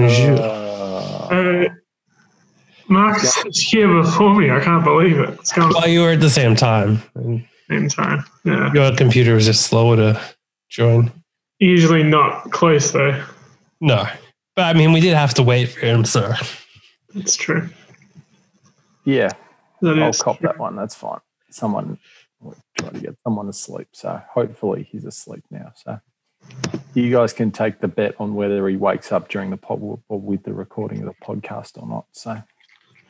Bonjour. Uh, Uh, Mark's here before me. I can't believe it. It's going at well, you were at the same time. same time. Yeah. Your computer was just slower to join. Usually not close though. No. But I mean, we did have to wait for him, so. That's true. yeah, That I'll cop true. that one. That's fine. Someone we're trying to get someone asleep. So hopefully he's asleep now. So you guys can take the bet on whether he wakes up during the pod or with the recording of the podcast or not. So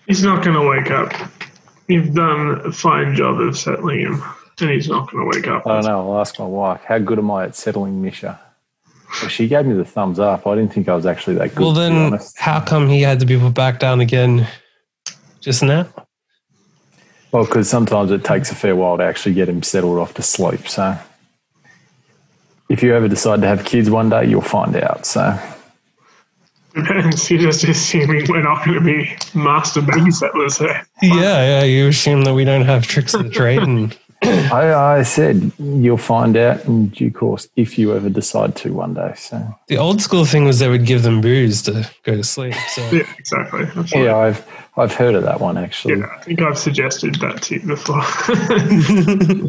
He's not going to wake up. You've done a fine job of settling him, and he's not going to wake up. I don't know. I'll ask my wife. How good am I at settling Misha? Well, she gave me the thumbs up. I didn't think I was actually that good. Well, then, how come he had to be put back down again just now? Well, because sometimes it takes a fair while to actually get him settled off to sleep. So, if you ever decide to have kids one day, you'll find out. So, Depends. You're just assuming we're not going to be master babysitters here. Yeah, yeah. You assume that we don't have tricks of the trade, and I, I said you'll find out in due course if you ever decide to one day. So, the old school thing was they would give them booze to go to sleep. So Yeah, exactly. That's yeah, right. I've I've heard of that one actually. Yeah, I think I've suggested that to you before.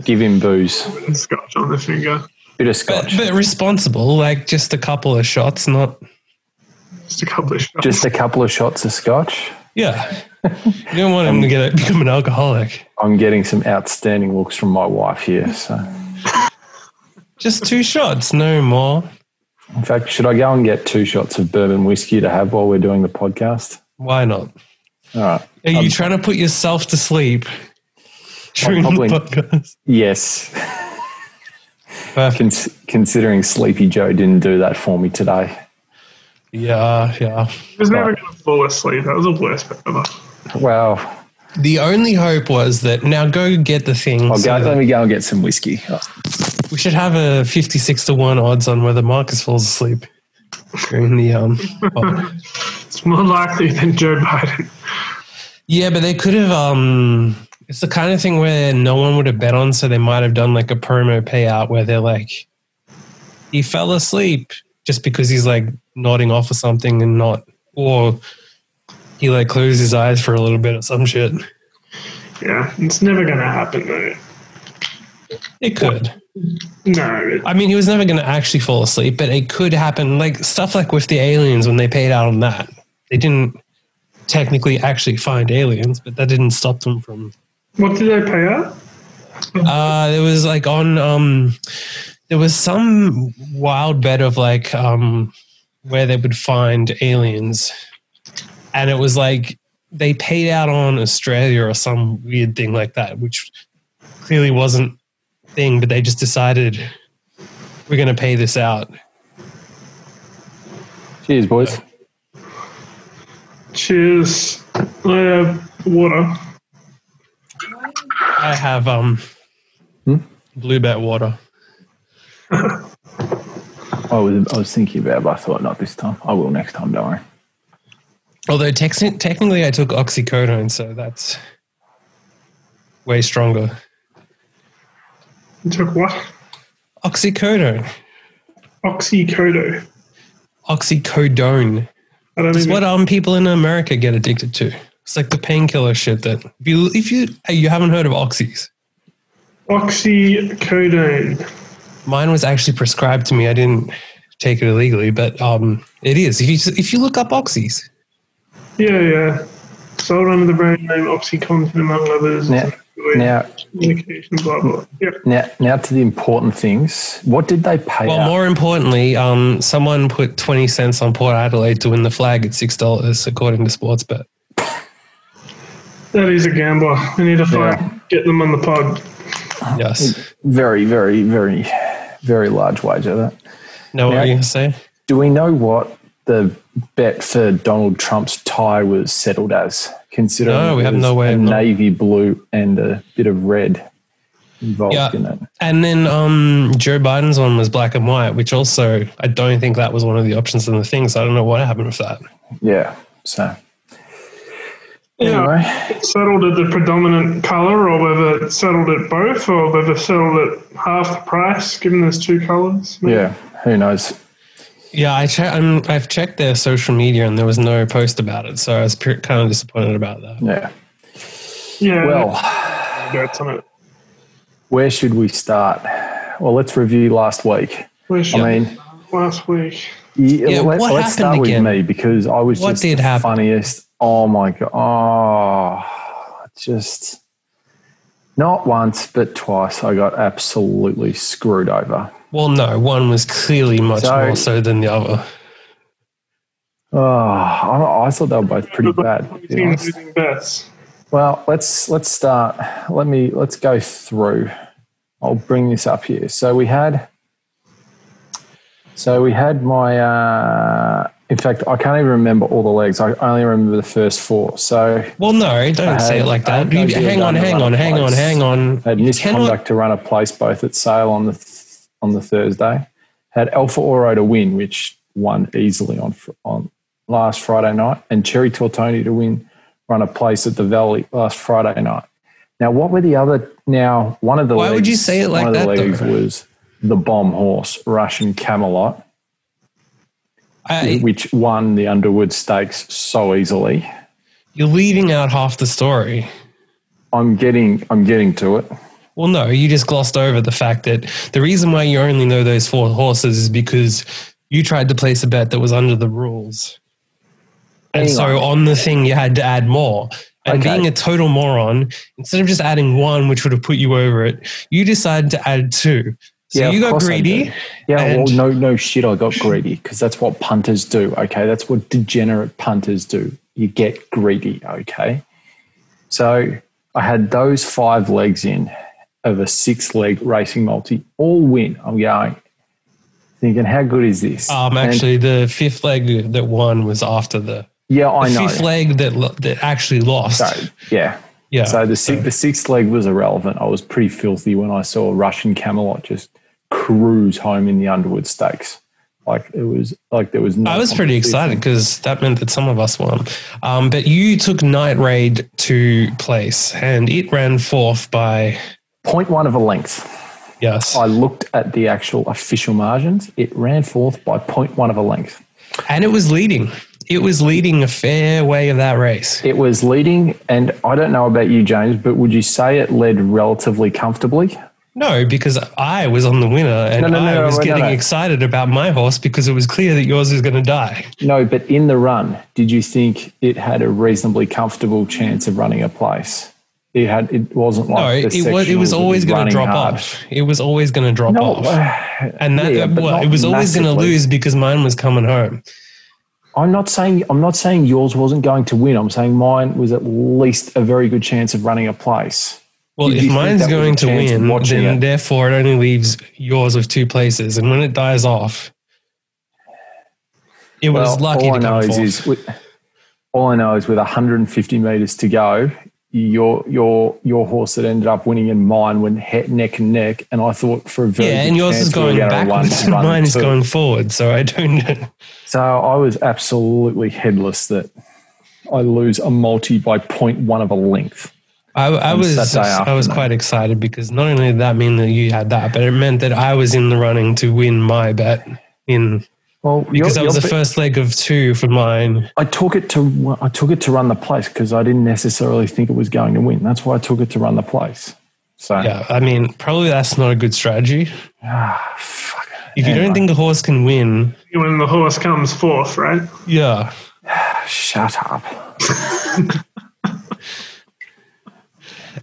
Give him booze, Scotch on the finger. Bit of scotch, but responsible, like just a couple of shots, not Just a couple of shots. just a couple of shots of scotch. yeah. You don't want him to get become an alcoholic. I'm getting some outstanding looks from my wife here. So, Just two shots, no more. in fact, should I go and get two shots of bourbon whiskey to have while we're doing the podcast? Why not? All right. Are you Um, trying to put yourself to sleep during probably- the podcast? Yes. Perfect. Cons- considering Sleepy Joe didn't do that for me today. Yeah, yeah. I was never going to fall asleep. That was the worst bit ever. Well, The only hope was that now go get the thing. I'll so go, let me go and get some whiskey. we should have a fifty-six to one odds on whether Marcus falls asleep during the um. It's more likely than Joe Biden. Yeah, but they could have. Um, it's the kind of thing where no one would have bet on, so they might have done like a promo payout where they're like, he fell asleep just because he's like nodding off or something and not, or he like closed his eyes for a little bit or some shit. Yeah, it's never going to happen though. It could. No, I mean, he was never going to actually fall asleep, but it could happen. Like stuff like with the aliens when they paid out on that, they didn't technically actually find aliens, but that didn't stop them from what did they pay out? Uh, there was like on um, there was some wild bet of like um, where they would find aliens, and it was like they paid out on Australia or some weird thing like that, which clearly wasn't a thing, but they just decided we're going to pay this out. Cheers, boys. Cheers. I have water. I have um, Hmm? blue bet water. I was, I was thinking about it, but I thought not this time. I will next time, don't worry. Although tex- technically, I took oxycodone, so that's way stronger. You took what? Oxycodone. Oxycodo. Oxycodone. I don't It's even. what um people in America get addicted to. It's like the painkiller shit that if you if you hey, you haven't heard of oxys. Oxycodone. Mine was actually prescribed to me. I didn't take it illegally, but um it is. If you if you look up oxys, Yeah, yeah. Sold under the brand name OxyContin among others. Now, now, blah, blah. Yep. now, now to the important things. What did they pay well, out? more importantly, um someone put twenty cents on Port Adelaide to win the flag at six dollars, according to Sportsbet. That is a gambler. We need to find, Yeah. get them on the pod. Yes. Very, very, very, very large wager. That. Know what are you gonna say? Do we know what the bet for Donald Trump's tie was settled as? Considering No, we have no way a of knowing. navy blue and a bit of red involved Yeah. in it. And then um, Joe Biden's one was black and white, which also I don't think that was one of the options in the thing. So I don't know what happened with that. Yeah. So Yeah. Anyway, It settled at the predominant colour, or whether it settled at both, or whether it settled at half the price, given there's two colours. yeah. Who knows? Yeah, I che- I'm, I've checked their social media and there was no post about it, so I was pre- kind of disappointed about that. Yeah. Yeah. Well, on it. where should we start? Well, let's review last week. Where should I mean, last week. yeah, Yeah, let, what let's happened start again? with me because I was What just did the happen? funniest. Oh my god! Oh, just not once but twice. I got absolutely screwed over. Well, no, one was clearly much So- more so than the other. Oh, I, I thought they were both pretty bad. to be Team honest. losing bets. Well, let's let's start. Let me let's go through. I'll bring this up here. So we had. So we had my. Uh, in fact, I can't even remember all the legs. I only remember the first four. So Well, no, don't say it like that. You- hang on, hang on, hang on, hang on. had misconduct cannot- to run a place both at Sale on the th- on the Thursday. Had Alpha Oro to win, which won easily on fr- on last Friday night, and Cherry Tortoni to win, run a place at the Valley last Friday night. Now, what were the other? Now, one of the Why would legs- you say it like one of the legs was the bomb horse Russian Camelot, I, which won the Underwood Stakes so easily. you're leaving out half the story. I'm getting I'm getting to it. Well, no, you just glossed over the fact that the reason why you only know those four horses is because you tried to place a bet that was under the rules. And Hang so on. on the thing, you had to add more. And Okay. being a total moron, instead of just adding one, which would have put you over it, you decided to add two. So Yeah, you got greedy. Yeah, And- well, no, no shit. I got greedy because that's what punters do. Okay, that's what degenerate punters do. You get greedy. Okay, so I had those five legs in of a six-leg racing multi, all win. I'm going, thinking, how good is this? Um, And- actually, the fifth leg that won was after the, yeah, I the know. fifth leg that that actually lost. So, yeah. yeah. So the six, the sixth leg was irrelevant. I was pretty filthy when I saw Russian Camelot just cruise home in the Underwood Stakes. Like it was like there was no. I was pretty excited because that meant that some of us won. Um, but you took Night Raid to place, and it ran fourth by Point one of a length. yes, I looked at the actual official margins. It ran fourth by point one of a length. and it was leading. It was leading a fair way of that race. It was leading, and I don't know about you, James, but would you say it led relatively comfortably? No, because I was on the winner, and No, no, no, I was no, getting no. excited about my horse because it was clear that yours was going to die. No, but in the run, did you think it had a reasonably comfortable chance of running a place? It had. It wasn't like the it was. It was always going to drop hard. off. It was always going to drop No, off, uh, and that yeah, well, it was always going to lose because mine was coming home. I'm not saying I'm not saying yours wasn't going to win. I'm saying mine was at least a very good chance of running a place. Well, if mine's going to win, then it? therefore it only leaves yours with two places. And when it dies off, it was lucky all I know come is, is with, all I know is with 150 meters to go, your your your horse that ended up winning and mine went neck and neck, and I thought for a very yeah, good and yours is going backwards, and mine is going forward. So I don't know. So I was absolutely headless that I lose a multi by 0.1 of a length. I, I was I was quite excited because not only did that mean that you had that, but it meant that I was in the running to win my bet in Well, because that was the first leg of two for mine. I took it to I took it to run the place because I didn't necessarily think it was going to win. That's why I took it to run the place. So Yeah, I mean, probably that's not a good strategy. ah, fuck. If you Anyway. don't think a horse can win, When the horse comes fourth, right? yeah, Shut up.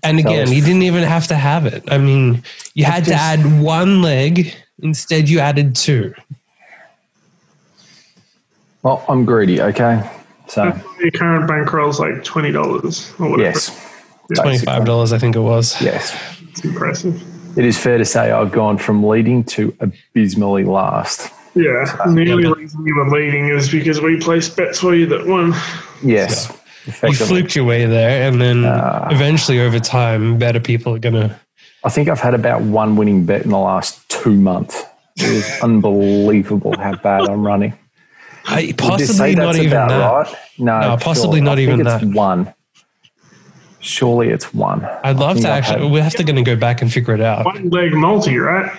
And again, you didn't even have to have it. I mean, you had to add one leg. Instead, you added two. Well, I'm greedy. Okay, so Your current bankroll's like twenty dollars or whatever. yes, Twenty-five dollars, I think it was. yes. It's impressive. It is fair to say I've gone from leading to abysmally last. Yeah, the only but- reason you were leading is because we placed bets for you that won. Yes, You effectively. fluked your way there, and then Ah. eventually, over time, better people are gonna. I think I've had about one winning bet in the last two months. It is unbelievable how bad I'm running. I, Would say possibly not even about that. right? No, No, possibly surely. not I think even it's that. one. Surely it's one. I'd love to I've actually. had- We have to gonna go back and figure it out. One leg multi, right?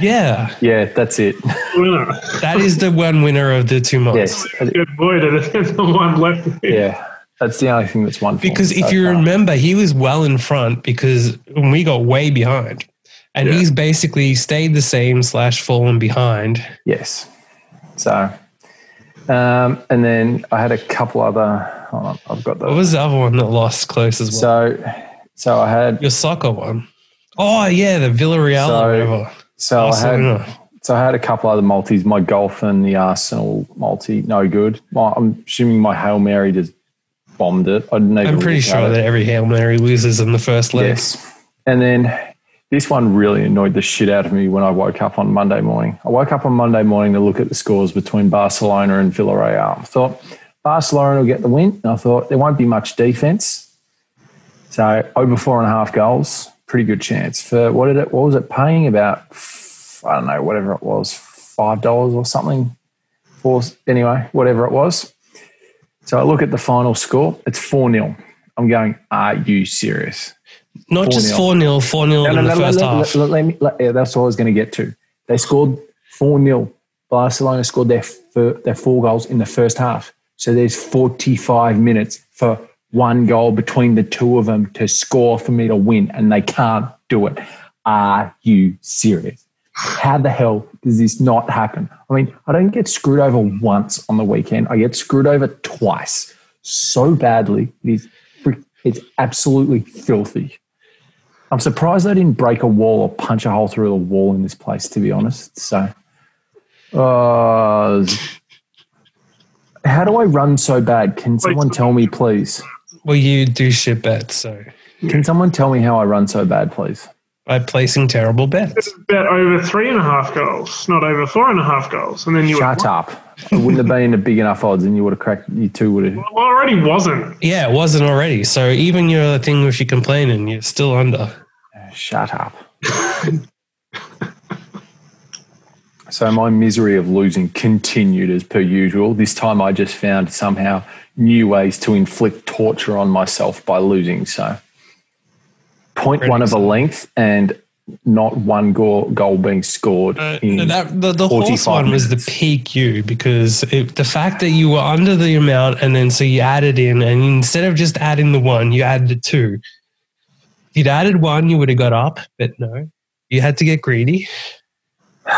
Yeah, Yeah, that's it. Winner. that is the one winner of the two months. yes. Good boy to the one left. Yeah. That's the only thing that's one. Because if so you far. remember, he was well in front because we got way behind. And Yeah. he's basically stayed the same slash fallen behind. Yes. So, um, and then I had a couple other. Hold on, I've got the. What was the other one that lost close as well? So, so I had. Your soccer one. Oh yeah, the Villarreal So, So I had. So I had a couple other multis. My golf and the Arsenal multi, no good. My, I'm assuming my hail mary just bombed it. I didn't even. I'm pretty sure that every Hail Mary loses in the first leg. Yes. And then this one really annoyed the shit out of me when I woke up on Monday morning. I woke up on Monday morning to look at the scores between Barcelona and Villarreal. I thought Barcelona will get the win. And I thought there won't be much defense. So over four and a half goals, pretty good chance. For what did it what was it paying? About I don't know, whatever it was, five dollars or something. Four anyway, whatever it was. So I look at the final score, it's 4 0. I'm going, are you serious? Not just 4-0. 4 0, 4 0 in the let, first let- half. let- let me, yeah, that's what I was going to get to. They scored 4 0. Barcelona scored their, their four goals in the first half. So there's 45 minutes for one goal between the two of them to score for me to win, and they can't do it. Are you serious? How the hell does this not happen? I mean, I don't get screwed over once on the weekend. I get screwed over twice so badly. It is, it's absolutely filthy. I'm surprised I didn't break a wall or punch a hole through the wall in this place, to be honest. So, uh, how do I run so bad? Can someone tell me, please? Well, you do shit bets, so Can someone tell me how I run so bad, please? by placing terrible bets. Bet over three and a half goals, not over four and a half goals. And then you Shut up. It wouldn't have been a big enough odds, and you would have cracked. You two would have. Well, already wasn't. Yeah, it wasn't already. So even your thing if you're complaining, you're still under. Shut up. so my misery of losing continued as per usual. This time I just found somehow new ways to inflict torture on myself by losing. So point one of a length and not one goal, goal being scored. Uh, in that, the the horse 45 one was the minutes. peak you because it, the fact that you were under the amount and then so you added in and instead of just adding the one, you added the two. If you'd added one, you would have got up, but no, you had to get greedy.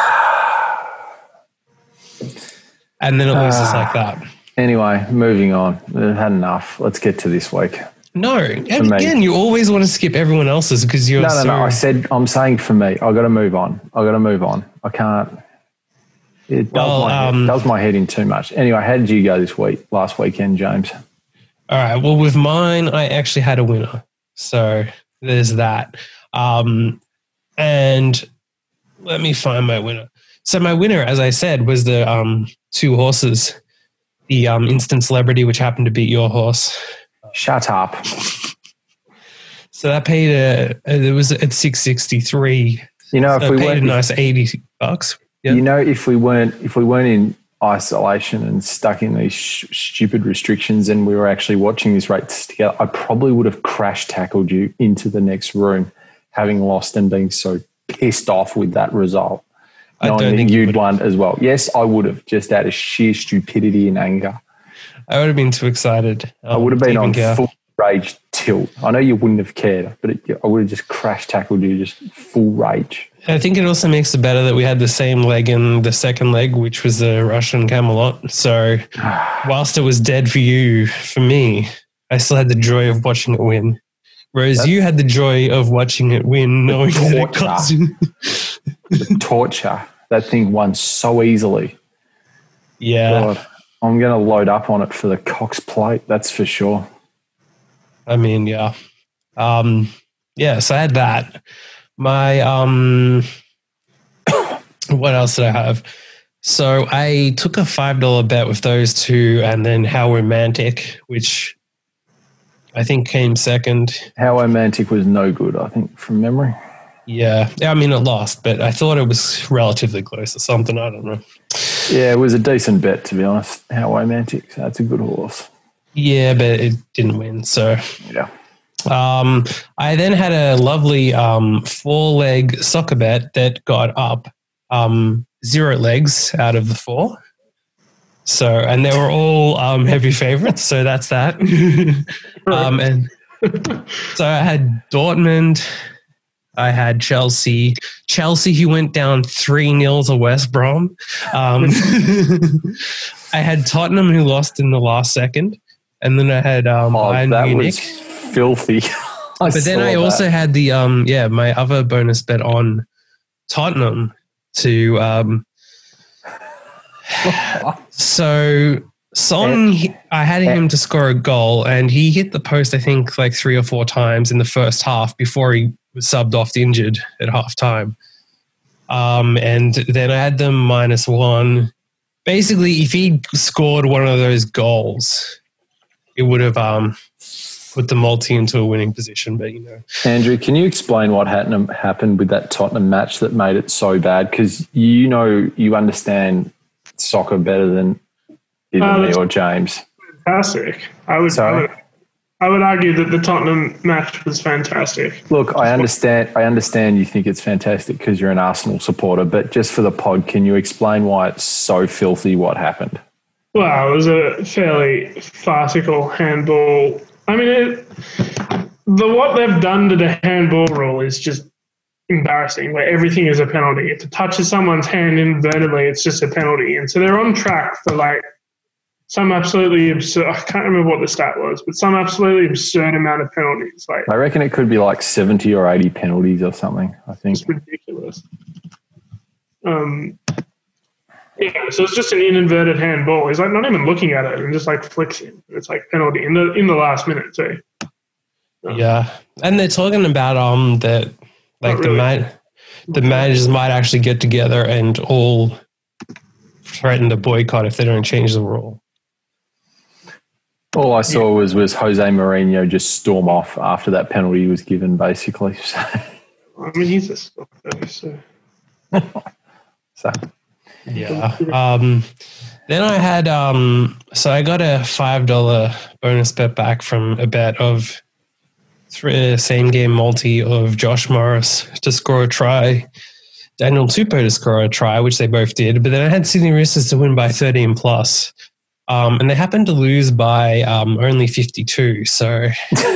And then it loses just like that. Anyway, moving on. We've had enough. Let's get to this week. No, and again, you always want to skip everyone else's because you're No, no, so. no. I said I'm saying for me, I got to move on. I got to move on. I can't. It does, Well, my um, does my head in too much. Anyway, how did you go this week? Last weekend, James. All right. Well, with mine, I actually had a winner. So there's that. Um, and let me find my winner. So my winner, as I said, was the um, two horses, the um, instant celebrity, which happened to beat your horse. Shut up. So that paid a, it was at 663. You know, So if we paid a weren't, nice 80 bucks. You know, if we weren't, if we weren't in isolation and stuck in these sh- stupid restrictions, and we were actually watching this race together, I probably would have crash tackled you into the next room, having lost and being so pissed off with that result. I don't think you you'd won as well. Yes, I would have, just out of sheer stupidity and anger. I would have been too excited. I would have been um, on care. full rage tilt. I know you wouldn't have cared, but it, I would have just crash tackled you, just full rage. I think it also makes it better that we had the same leg in the second leg, which was the Russian Camelot. So whilst it was dead for you, for me, I still had the joy of watching it win. Whereas That's- you had the joy of watching it win, knowing that it torture. cost you. The torture. That thing won so easily. Yeah, God, I'm going to load up on it for the Cox plate. That's for sure. I mean, yeah, um, yeah. So I had that. My um, what else did I have? So I took a five dollar bet with those two, and then How Romantic, which I think came second. How romantic was no good, I think, from memory. Yeah, I mean it lost, but I thought it was relatively close or something. I don't know. Yeah, it was a decent bet, to be honest. How romantic. So that's a good horse. Yeah, but it didn't win. So Yeah. um, I then had a lovely um, four leg soccer bet that got up um, zero legs out of the four. So, and they were all um, heavy favorites. So that's that. um, and so I had Dortmund, I had Chelsea. Chelsea, who went down 3 0 to West Brom. Um, I had Tottenham, who lost in the last second. And then I had um, Oh, Bayern that Munich. was filthy. But then I that. also had the um yeah my other bonus bet on Tottenham to um so Son I had him to score a goal and he hit the post I think like three or four times in the first half before he was subbed off injured at half time. Um and then I had them minus one. Basically if he scored one of those goals it would have um put the multi into a winning position but you know Andrew, can you explain what happened happened with that Tottenham match that made it so bad? Because you know you understand soccer better than either Uh, me or James. fantastic. I would, I would, I would argue that the Tottenham match was fantastic. Look, I understand. I understand you think it's fantastic because you're an Arsenal supporter, but just for the pod, can you explain why it's so filthy? What happened? Well, it was a fairly farcical handball. I mean, it, the what they've done to the handball rule is just embarrassing. Where everything is a penalty. If it touches someone's hand inadvertently, it's just a penalty. And so they're on track for like some absolutely absurd. I can't remember what the stat was, but some absolutely absurd amount of penalties. Like I reckon it could be like seventy or eighty penalties or something. I think. It's ridiculous. Um, yeah, so it's just an inverted handball. He's like not even looking at it and just like flicks it. It's like penalty in the in the last minute too. Yeah, and they're talking about um that like Not the really. man the managers might actually get together and all threaten to boycott if they don't change the rule. All I saw was was Jose Mourinho just storm off after that penalty was given, basically. So, I mean, he's a stopper, so so Yeah. Um, then I had um, so I got a five dollar bonus bet back from a bet of three, same game multi of Josh Morris to score a try, Daniel Tupou to score a try, which they both did. But then I had Sydney Roosters to win by thirteen plus, um, and they happened to lose by um, only fifty two. So.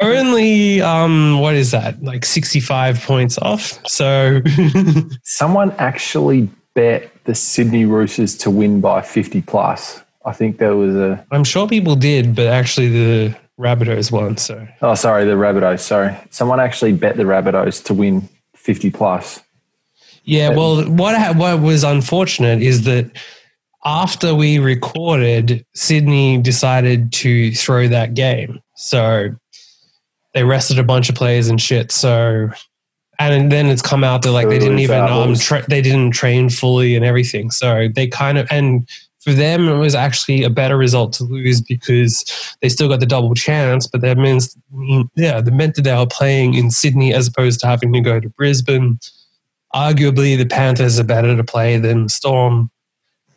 Only um what is that? Like 65 points off. So someone actually bet the Sydney Roosters to win by fifty plus. I think there was a. I'm sure people did, but actually the Rabbitohs won. So Oh, sorry, the Rabbitohs. Sorry, someone actually bet the Rabbitohs to win fifty plus. yeah, well, what ha- what was unfortunate is that after we recorded, Sydney decided to throw that game. So they rested a bunch of players and shit. So and then it's come out that like they didn't even um tra- they didn't train fully and everything. So they kind of and for them it was actually a better result to lose because they still got the double chance, but that means yeah, that meant that they were playing in Sydney as opposed to having to go to Brisbane. Arguably, the Panthers are better to play than Storm,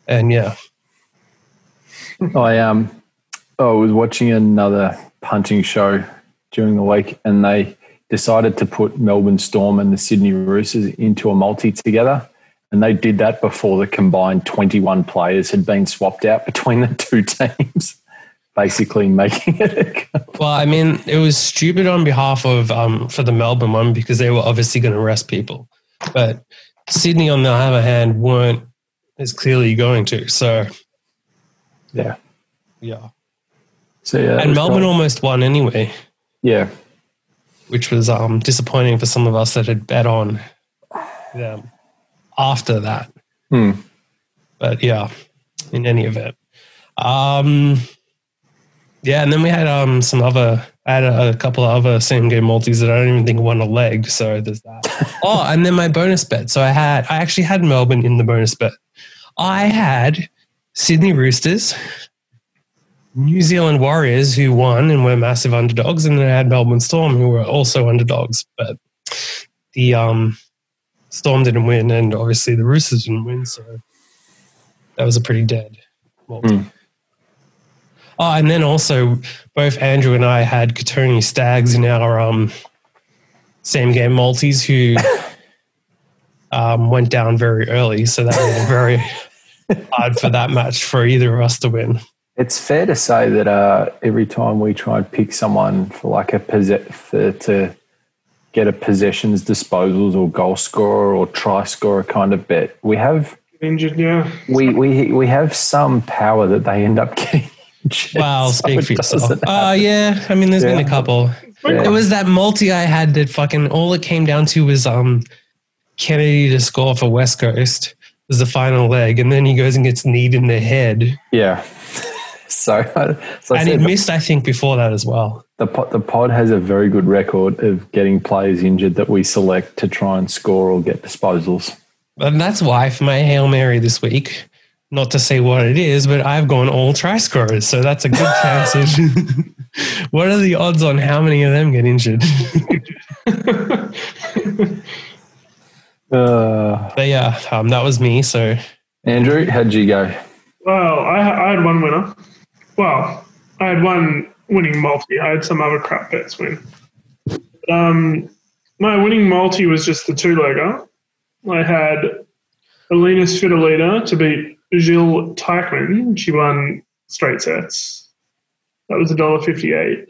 and yeah, I um, I was watching another punting show during the week, and they decided to put Melbourne Storm and the Sydney Roosters into a multi together. And they did that before the combined 21 players had been swapped out between the two teams, basically making it. A, Well, I mean, it was stupid on behalf of um, for the Melbourne one because they were obviously going to arrest people, but Sydney, on the other hand, weren't as clearly going to. So yeah. yeah, So yeah, and Melbourne cool. almost won anyway, yeah, which was um, disappointing for some of us that had bet on them after that. Hmm. But yeah, in any event, um, yeah, and then we had um some other. I had a, a couple of other same game multis that I don't even think won a leg. So there's that. oh, and then my bonus bet. So I had I actually had Melbourne in the bonus bet. I had Sydney Roosters, New Zealand Warriors who won and were massive underdogs, and then I had Melbourne Storm who were also underdogs, but the um Storm didn't win, and obviously the Roosters didn't win, so that was a pretty dead multi. Hmm. Oh, and then also both Andrew and I had Katoni Stags in our um same game multis who um, went down very early, so that was very hard for that match for either of us to win. It's fair to say that uh, every time we try and pick someone for like a possess for, to get a possessions, disposals, or goal scorer or try scorer kind of bet, we have Injured, yeah. we we we have some power that they end up getting. injured. Wow, So speak it for yourself. doesn't Uh, yeah, I mean, there's been a couple. Yeah. It was that multi I had that fucking all it came down to was um Kennedy to score for West Coast was the final leg, and then he goes and gets kneed in the head, Yeah. So, so and he said, missed I think before that as well. The pod, the pod has a very good record of getting players injured that we select to try and score or get disposals. And that's why for my hail mary this week, not to say what it is, but I've gone all try scorers, so that's a good chance of. what are the odds on how many of them get injured? Uh, but yeah, um, that was me. So Andrew, how'd you go? Well, I, I had one winner. Well, I had one winning multi. I had some other crap bets win. Um, my winning multi was just the two legger. I had Alina Svitolina to beat Jill Teichmann. She won straight sets. That was $1.58.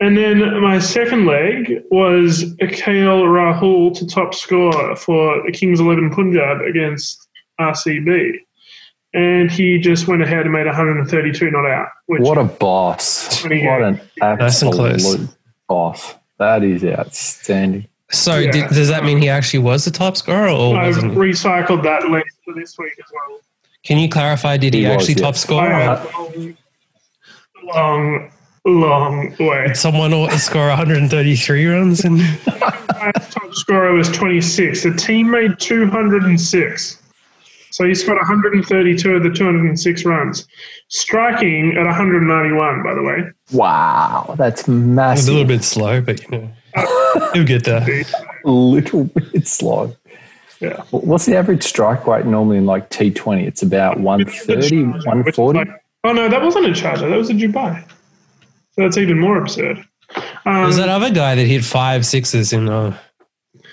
And then my second leg was KL Rahul to top score for the Kings 11 Punjab against RCB and he just went ahead and made 132 not out. Which What a boss. What an Nice close. absolute boss. That is outstanding. So Yeah. did, does that mean he actually was the top scorer, or I've wasn't? recycled that link for this week as well. Can you clarify? Did he, He was, actually yes. top score? I or have a long, long way. Did someone ought to score 133 runs? And My top scorer was 26. The team made 206. So he scored 132 of the 206 runs. Striking at 191, by the way. Wow. That's massive. a little bit slow, but you know, he'll get there. A little bit slow. Yeah. What's the average strike rate normally in like T20? It's about 130, 140. like- oh, no, that wasn't a Sharjah. That was a Dubai. So that's even more absurd. Um, There's that other guy that hit five sixes in uh,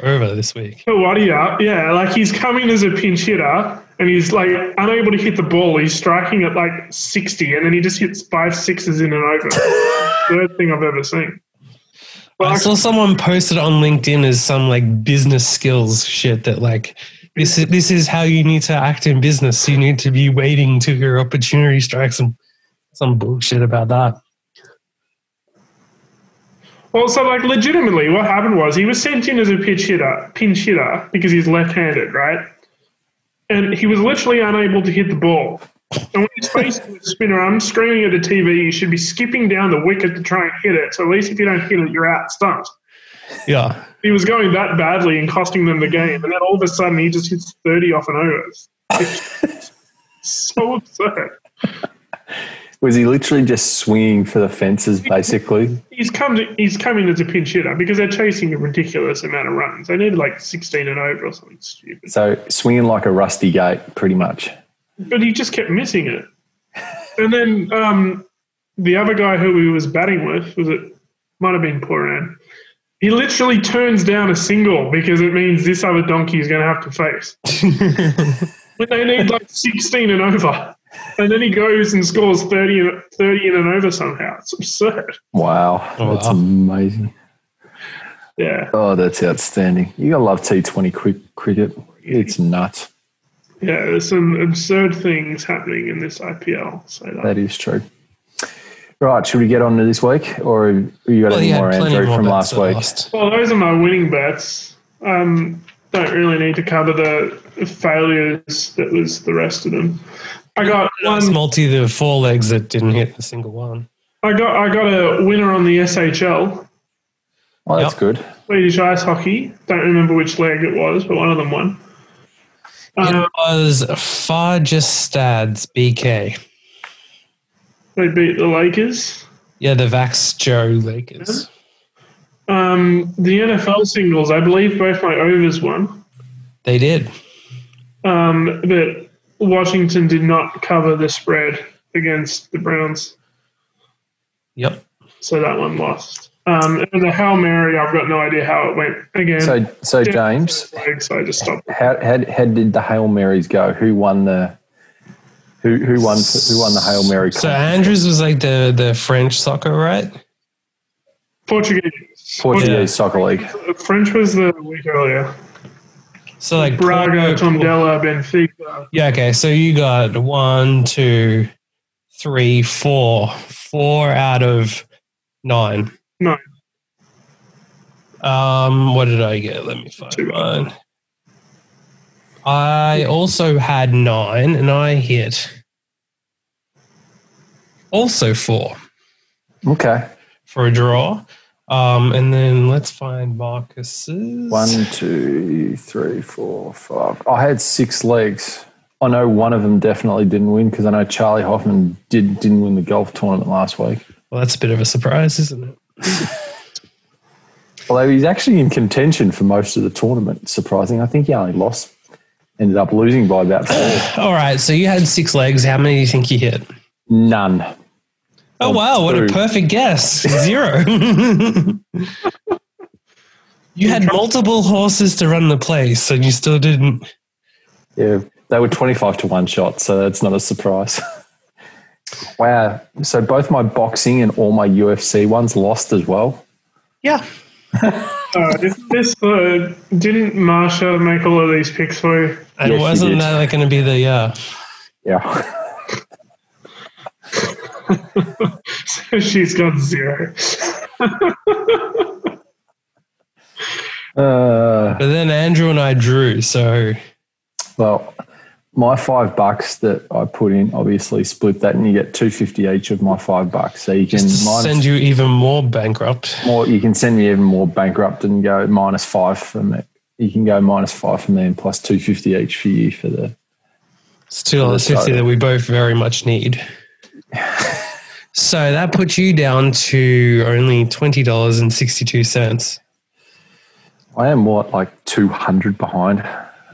over this week. Tewatia, yeah, like he's coming as a pinch hitter and he's like unable to hit the ball. He's striking at like 60 and then he just hits five sixes in an over. Third thing I've ever seen. Well, I saw someone posted on LinkedIn as some like business skills shit that like this is this is how you need to act in business. You need to be waiting till your opportunity strikes and some bullshit about that. Well, so like legitimately, what happened was he was sent in as a pitch hitter, pinch hitter, because he's left-handed, right? And he was literally unable to hit the ball. And when he's facing the spinner, I'm screaming at the TV, you should be skipping down the wicket to try and hit it. So at least if you don't hit it, you're out stumped. Yeah. He was going that badly and costing them the game, and then all of a sudden he just hits 30 off an over. so absurd. Was he literally just swinging for the fences, basically? He's come to, he's coming as a pinch hitter because they're chasing a ridiculous amount of runs. They need like 16 and over or something stupid. So swinging like a rusty gate, pretty much. But he just kept missing it. And then um, the other guy who he was batting with was it might have been Pooran. He literally turns down a single because it means this other donkey is going to have to face. when they need like 16 and over. And then he goes and scores 30 and, 30 in an over somehow. It's absurd. Wow. Oh, That's wow. amazing. Yeah. Oh, that's outstanding. You gotta love T20 quick cricket. It's nuts. Yeah, there's some absurd things happening in this IPL. So that, That is true. Right, should we get on to this week, or have you got Well, any he more, plenty Andrew, more from last week? lost. well, those are my winning bets. Um, don't really need to cover the failures that was the rest of them. I got one. multi, the four legs that didn't hit a single one. I got I got a winner on the SHL Oh, that's Yep. good. Swedish ice hockey. Don't remember which leg it was, but one of them won. It Uh, was Färjestads BK. they beat the Lakers. Yeah, the Växjö Lakers. Um, the NFL singles. I believe both my overs won. They did. Um, but Washington did not cover the spread against the Browns, Yep. so that one lost. Um, it was a Hail Mary. I've got no idea how it went. Again, So, so Yeah. James, legs, so I just stopped. how, how, how did the Hail Marys go? Who won the who who won who won the Hail Mary? So comp? Andrews was like the the French soccer, right? Portuguese. Portuguese soccer league. French was the week earlier. So like Braga, Porto- Tondela, Benfica. Yeah, okay. So you got one, two, three, four, four out of nine. Nine. Um, what did I get? Let me find Two. mine. I also had nine, and I hit also four Okay, for a draw. Um, and then let's find Marcus's. one, two, three, four, five. I had six legs. I know one of them definitely didn't win because I know Charley Hoffman did didn't win the golf tournament last week. Well, that's a bit of a surprise, isn't it? Although he's actually in contention for most of the tournament. Surprising, I think he only lost, ended up losing by about four. All right. So you had six legs. How many do you think you hit? None. Oh wow! What a perfect guess. Zero. you had multiple horses to run the place, and you still didn't. Yeah, they were 25 to one shot, so that's not a surprise. wow. So both my boxing and all my UFC ones lost as well. Yeah. Uh, this, this uh, didn't Marsha make all of these picks for you? And Yes, wasn't that like going to be the yeah? Yeah. So she's got zero. Uh, But then Andrew and I drew, so well, my five bucks that I put in obviously split that, and you get 250 each of my five bucks. So you can just to minus send you even more bankrupt. more. You can send me even more bankrupt and go minus five for me. You can go minus five for me and plus 250 each for you for the It's two dollars fifty that we both very much need. So that puts you down to only twenty dollars and sixty two cents. I am what like 200 behind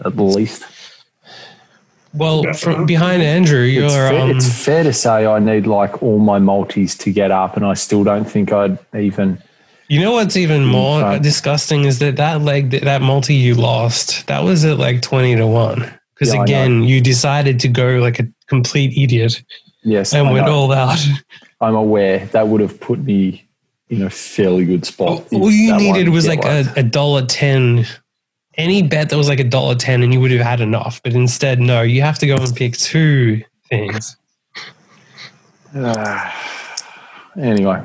at least. Well, from behind Andrew, you're It's fair, um, it's fair to say I need like all my multis to get up, and I still don't think I'd even. You know what's even more Right. disgusting is that that leg, that multi you lost, that was at like 20 to 1. Because Yeah, again, you decided to go like a complete idiot Yes, and I went know. all out. I'm aware that would have put me in a fairly good spot. All you needed was like a, a dollar 10. Any bet that was like a dollar 10 and you would have had enough. But instead, no, you have to go and pick two things. anyway,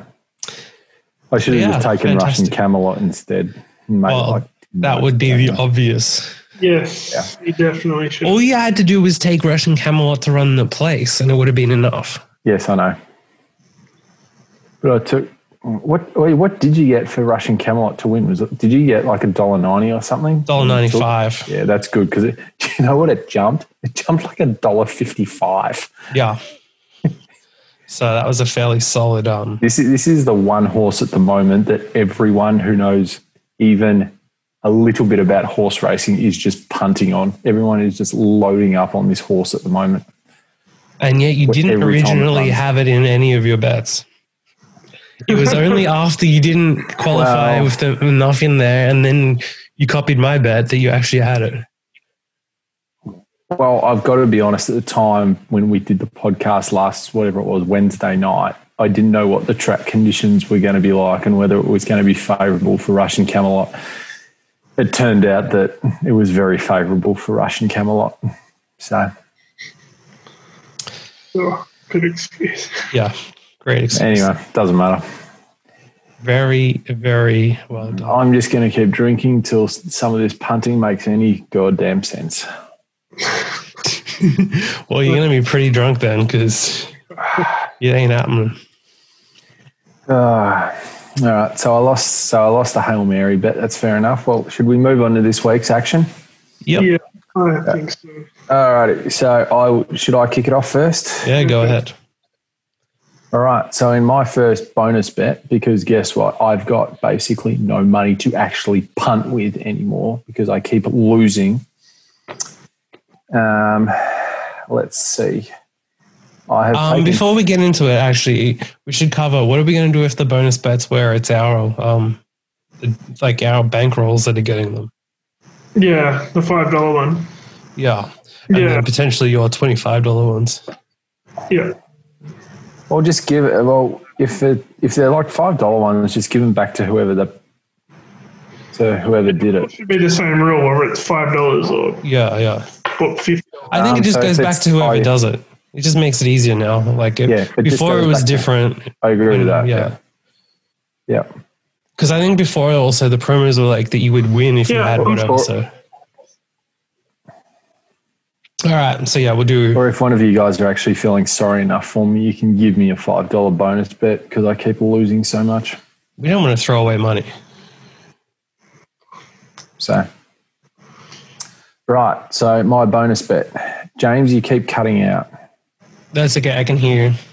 I should have Yeah, just taken Russian. Camelot instead. made Well, like That would be the obvious. Yes, you definitely should. All you had to do was take Russian Camelot to run the place and it would have been enough. Yes, I know. But I took what? What did you get for Russian Camelot to win? Was it? Did you get like a dollar ninety or something? Dollar ninety five. Yeah, that's good because you know what? It jumped. It jumped like a dollar fifty-five. Yeah. so that was a fairly solid um This is this is the one horse at the moment that everyone who knows even a little bit about horse racing is just punting on. Everyone is just loading up on this horse at the moment. and yet you didn't every time it originally have it in any of your bets. It was only after you didn't qualify with the, enough in there and then you copied my bet that you actually had it. Well, I've got to be honest. At the time when we did the podcast last, whatever it was, Wednesday night, I didn't know what the track conditions were going to be like and whether it was going to be favourable for Russian Camelot. It turned out that it was very favourable for Russian Camelot. So Oh, good excuse. Yeah. Great excuse. anyway, doesn't matter. Very, very well done. I'm just going to keep drinking till some of this punting makes any goddamn sense. well, you're going to be pretty drunk then because it ain't happening. Uh, all right, so I lost. So I lost the hail mary bet. That's fair enough. Well, should we move on to this week's action? Yep. Yeah, I think so. All righty. So I should I kick it off first? Yeah, go ahead. All right. So in my first bonus bet, because guess what? I've got basically no money to actually punt with anymore because I keep losing. Um, let's see. I have Um, before we get into it, actually, we should cover what are we going to do if the bonus bets where it's our um, like our bankrolls that are getting them. Yeah, the five dollar one. Yeah, and Yeah. then potentially your twenty five dollar ones. Yeah. Well, just give it. Well, if it, if they're like five dollar ones, just give them back to whoever the to whoever did It it. should be the same rule, whether it's five dollars or Yeah, yeah. what fifty. I think Um, it just so goes back to whoever five- does it. It just makes it easier now. Like it, Yeah, it before it was different. I agree with that. Yeah. Yeah. Yeah. Because I think before also the promos were like that you would win if you had well, whatever. or- So. All right, so yeah, we'll do. Or if one of you guys are actually feeling sorry enough for me, you can give me a five dollar bonus bet because I keep losing so much. We don't want to throw away money. So, right. So my bonus bet, James, you keep cutting out. That's okay. I can hear.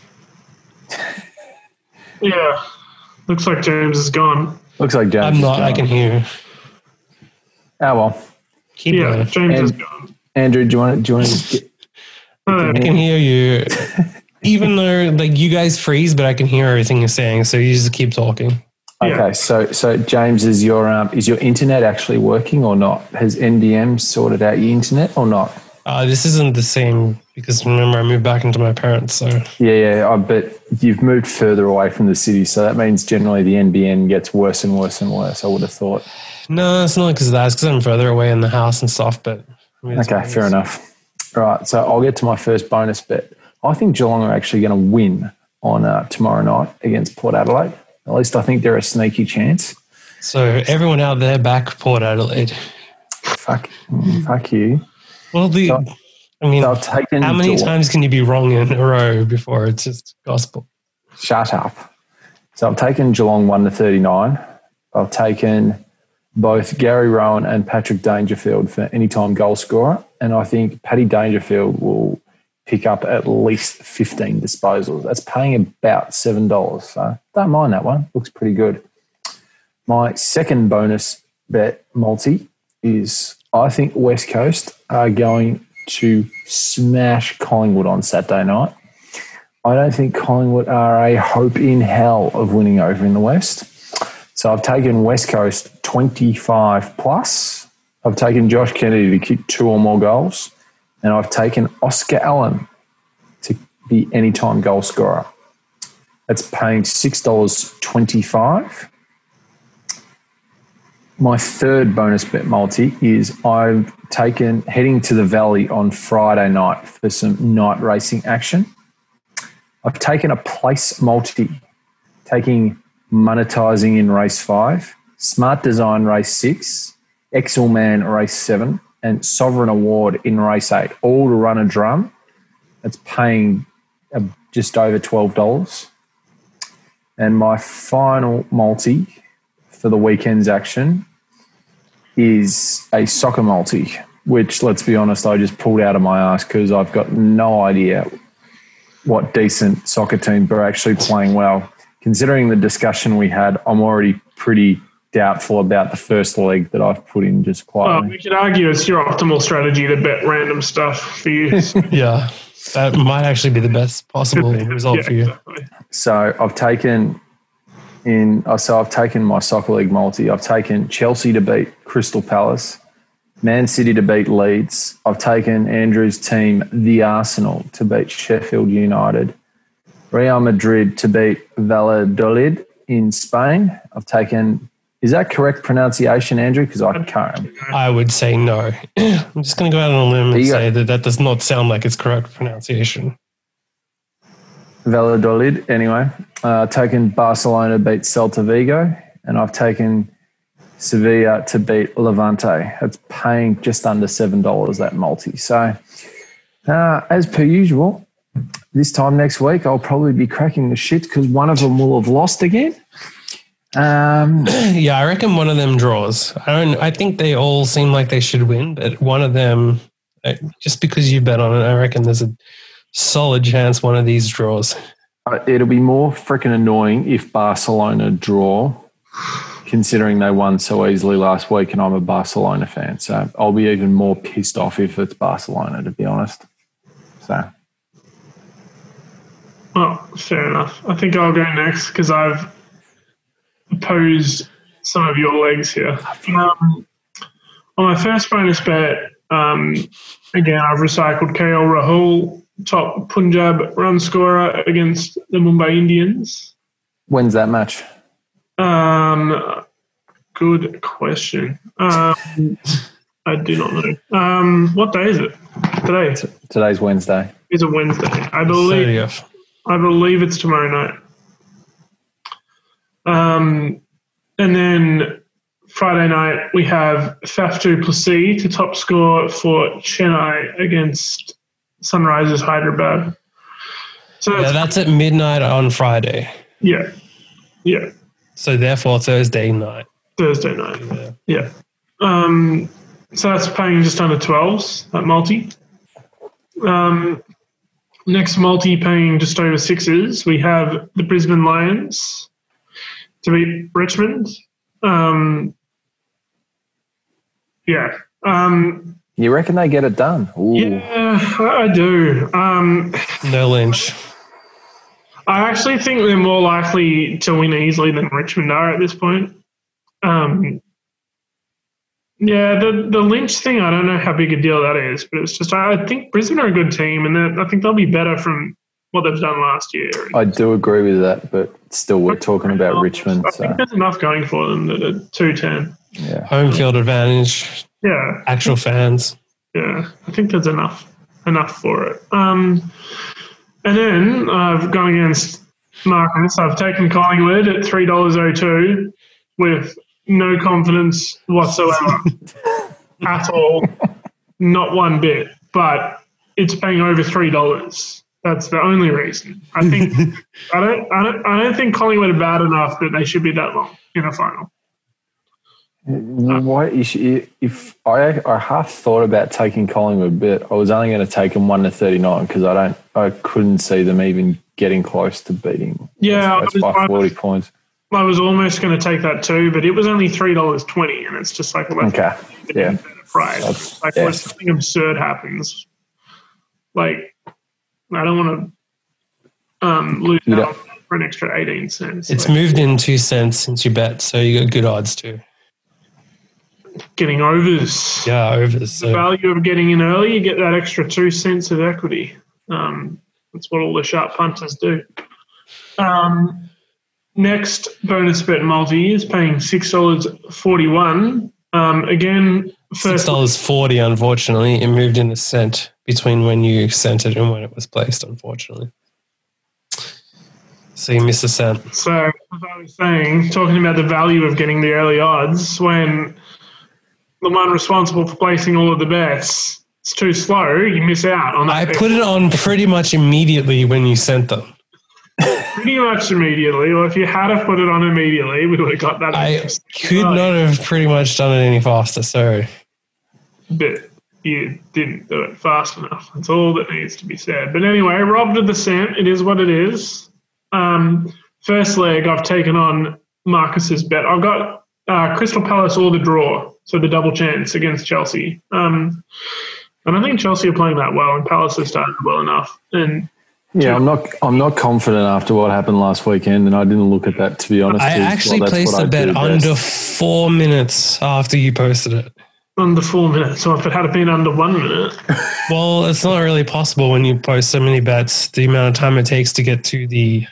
Yeah. Looks like James is gone. Looks like James. I'm is not. I can hear. you. Oh well, Keep Yeah, going. James is gone. Andrew, do you want to? Do you want to? Get, I can hear you, even though like you guys freeze, but I can hear everything you're saying. So you just keep talking. Yeah. okay, so so James, is your um, is your internet actually working or not? Has NBN sorted out your internet or not? Uh, this isn't the same because remember I moved back into my parents. So Yeah, yeah, I bet you've moved further away from the city, so that means generally the NBN gets worse and worse and worse. I would have thought. no, it's not because of that. It's because I'm further away in the house and stuff. But I mean, Okay, fair enough. Right, so I'll get to my first bonus bet. I think Geelong are actually going to win on uh, tomorrow night against Port Adelaide. At least I think they're a sneaky chance. So everyone out there, back Port Adelaide. Fuck, fuck you. Well, the So- I mean, So I've taken. how many Geelong- times can you be wrong in a row before it's just gospel? Shut up. So I've taken Geelong 1 to 39. I've taken both Gary Rohan and Patrick Dangerfield for anytime goal scorer. And I think Paddy Dangerfield will pick up at least 15 disposals. That's paying about $7. So don't mind that one. Looks pretty good. My second bonus bet multi is I think West Coast are going to smash Collingwood on Saturday night. I don't think Collingwood are a hope in hell of winning over in the West. So I've taken West Coast 25 plus. I've taken Josh Kennedy to kick two or more goals. And I've taken Oscar Allen to be anytime goal scorer. That's paying $6.25. My third bonus bet multi is I've taken heading to the Valley on Friday night for some night racing action. I've taken a place multi, taking monetizing in race five, smart design race six, Excel Man race seven, and Sovereign Award in race eight, all to run a drum. That's paying uh, just over $12. And my final multi for the weekend's action is a soccer multi, which, let's be honest, I just pulled out of my ass because I've got no idea what decent soccer teams are actually playing well. Considering the discussion we had, I'm already pretty doubtful about the first leg that I've put in just oh, quite well, we could argue it's your optimal strategy to bet random stuff for you. Yeah, that might actually be the best possible result Yeah, for you. exactly. So I've taken in so I've taken my soccer league multi. I've taken Chelsea to beat Crystal Palace, Man City to beat Leeds. I've taken Andrew's team, the Arsenal, to beat Sheffield United. Real Madrid to beat Valladolid in Spain. I've taken is that correct pronunciation, Andrew? Because I can't. I would say no. I'm just going to go out on a limb and say that that does not sound like its correct pronunciation. Valladolid, anyway. Uh, taken Barcelona beat Celta Vigo, and I've taken Sevilla to beat Levante. It's paying just under $7 that multi. So, uh, as per usual, this time next week, I'll probably be cracking the shit because one of them will have lost again. Um, Yeah, I reckon one of them draws. I don't. I think they all seem like they should win, but one of them, uh, just because you bet on it, I reckon there's a solid chance one of these draws. Uh, it'll be more freaking annoying if Barcelona draw, considering they won so easily last week, and I'm a Barcelona fan. So I'll be even more pissed off if it's Barcelona, to be honest. So Oh, fair enough. I think I'll go next because I've opposed some of your legs here. Um, on my first bonus bet, um, again, I've recycled KL Rahul, top Punjab run scorer against the Mumbai Indians. When's that match? Um, good question. Um, I do not know. Um, what day is it? Today T- Today's Wednesday. is a Wednesday. I believe. 30th. I believe it's tomorrow night. Um, and then Friday night we have Faf du Plessis to top score for Chennai against Sunrisers Hyderabad. So Yeah, that's, that's at midnight on Friday. yeah, yeah, So therefore Thursday night. Thursday night. Yeah. Yeah. Um, so that's paying just under 12s at multi. Um, next multi paying just over sixes. We have the Brisbane Lions to beat Richmond. Um, yeah. Um, You reckon they get it done? Ooh. yeah, I I do. Um, No Lynch. I actually think they're more likely to win easily than Richmond are at this point. Um, yeah, the the Lynch thing, I don't know how big a deal that is, but it's just I think Brisbane are a good team, and I think they'll be better from what they've done last year. I do agree with that, but still, we're talking about Richmond. I So, think there's enough going for them at a two ten. yeah. Home field advantage. Yeah, Actual fans. yeah, I think there's enough enough for it. Um, and then I've gone against Marcus. I've taken Collingwood at three dollars oh two with no confidence whatsoever at all, not one bit. But it's paying over three dollars. That's the only reason. I think I don't I don't I don't think Collingwood are bad enough that they should be that long in a final. Why is if I I half thought about taking Collingwood, but I was only going to take them one to thirty nine because I don't I couldn't see them even getting close to beating Yeah, I was- by forty points. I was almost going to take that too, but it was only three dollars twenty, and it's just like a left Okay, yeah, price. That's- Like yeah. when something absurd happens, like I don't want to um, lose You out for an extra eighteen cents. It's Like, moved in two cents since you bet, so you got good odds too. Getting overs. Yeah, overs. The So value of getting in early, you get that extra two cents of equity. Um, that's what all the sharp punters do. Um, next bonus bet multi is paying six dollars forty one. Um, again, six dollars forty. Unfortunately, it moved in a cent between when you sent it and when it was placed. Unfortunately, so you miss a cent. So, as I was saying, talking about the value of getting the early odds, when the one responsible for placing all of the bets, it's too slow, you miss out on that. I bet put it on pretty much immediately when you sent them. pretty much immediately. Well, if you had have put it on immediately, we would have got that. I could not have pretty much done it any faster. So, But you didn't do it fast enough. That's all that needs to be said. But anyway, robbed of the cent. It is what it is. Um, first leg, I've taken on Marcus's bet. I've got uh, Crystal Palace or the draw, so the double chance against Chelsea. Um, and I think Chelsea are playing that well, and Palace have started well enough. And yeah. I'm not I'm not confident after what happened last weekend, and I didn't look at that to be honest. I 'cause, actually well, placed what a I bet under best. four minutes after you posted it. under four minutes, so if it had been under one minute, Well, it's not really possible when you post so many bets. The amount of time it takes to get to the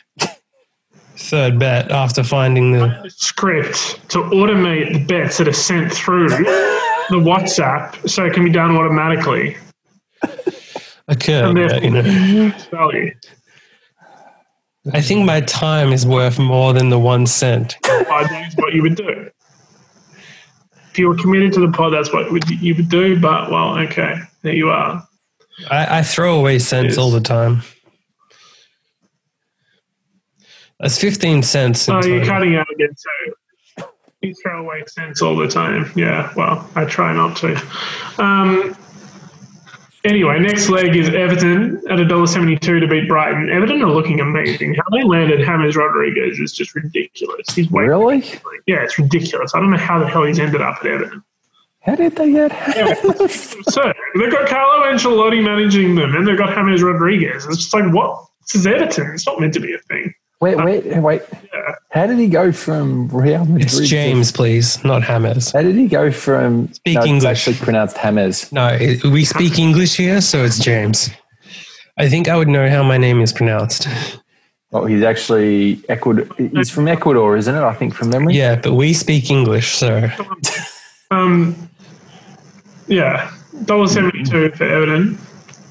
third bet after finding the. script to automate the bets that are sent through the WhatsApp so it can be done automatically. I could, And but, you know. value. I think my time is worth more than the one cent. Days, what you would do. If you were committed to the pod, that's what you would do. But well, okay, there you are. I, I throw away cents all the time. That's 15 cents. Oh, you're cutting out again too. You throw away cents all the time. Yeah, well, I try not to. Um, anyway, next leg is Everton at $1.72 to beat Brighton. Everton are looking amazing. How they landed James Rodriguez is just ridiculous. He's Really? yeah, it's ridiculous. I don't know how the hell he's ended up at Everton. How did they get? So they've got Carlo Ancelotti managing them, and they've got James Rodriguez. It's just like what? This is Everton. It's not meant to be a thing. Wait, wait, wait. How did he go from Real Madrid? It's to- James, please, not Hammers. How did he go from? Speak no, it's English. actually pronounced Hammers. No, it, we speak English here, so it's James. I think I would know how my name is pronounced. Oh, he's actually Ecuador. He's from Ecuador, isn't it? I think from memory. Yeah, but we speak English, so Um, yeah, dollar seventy two for Everton.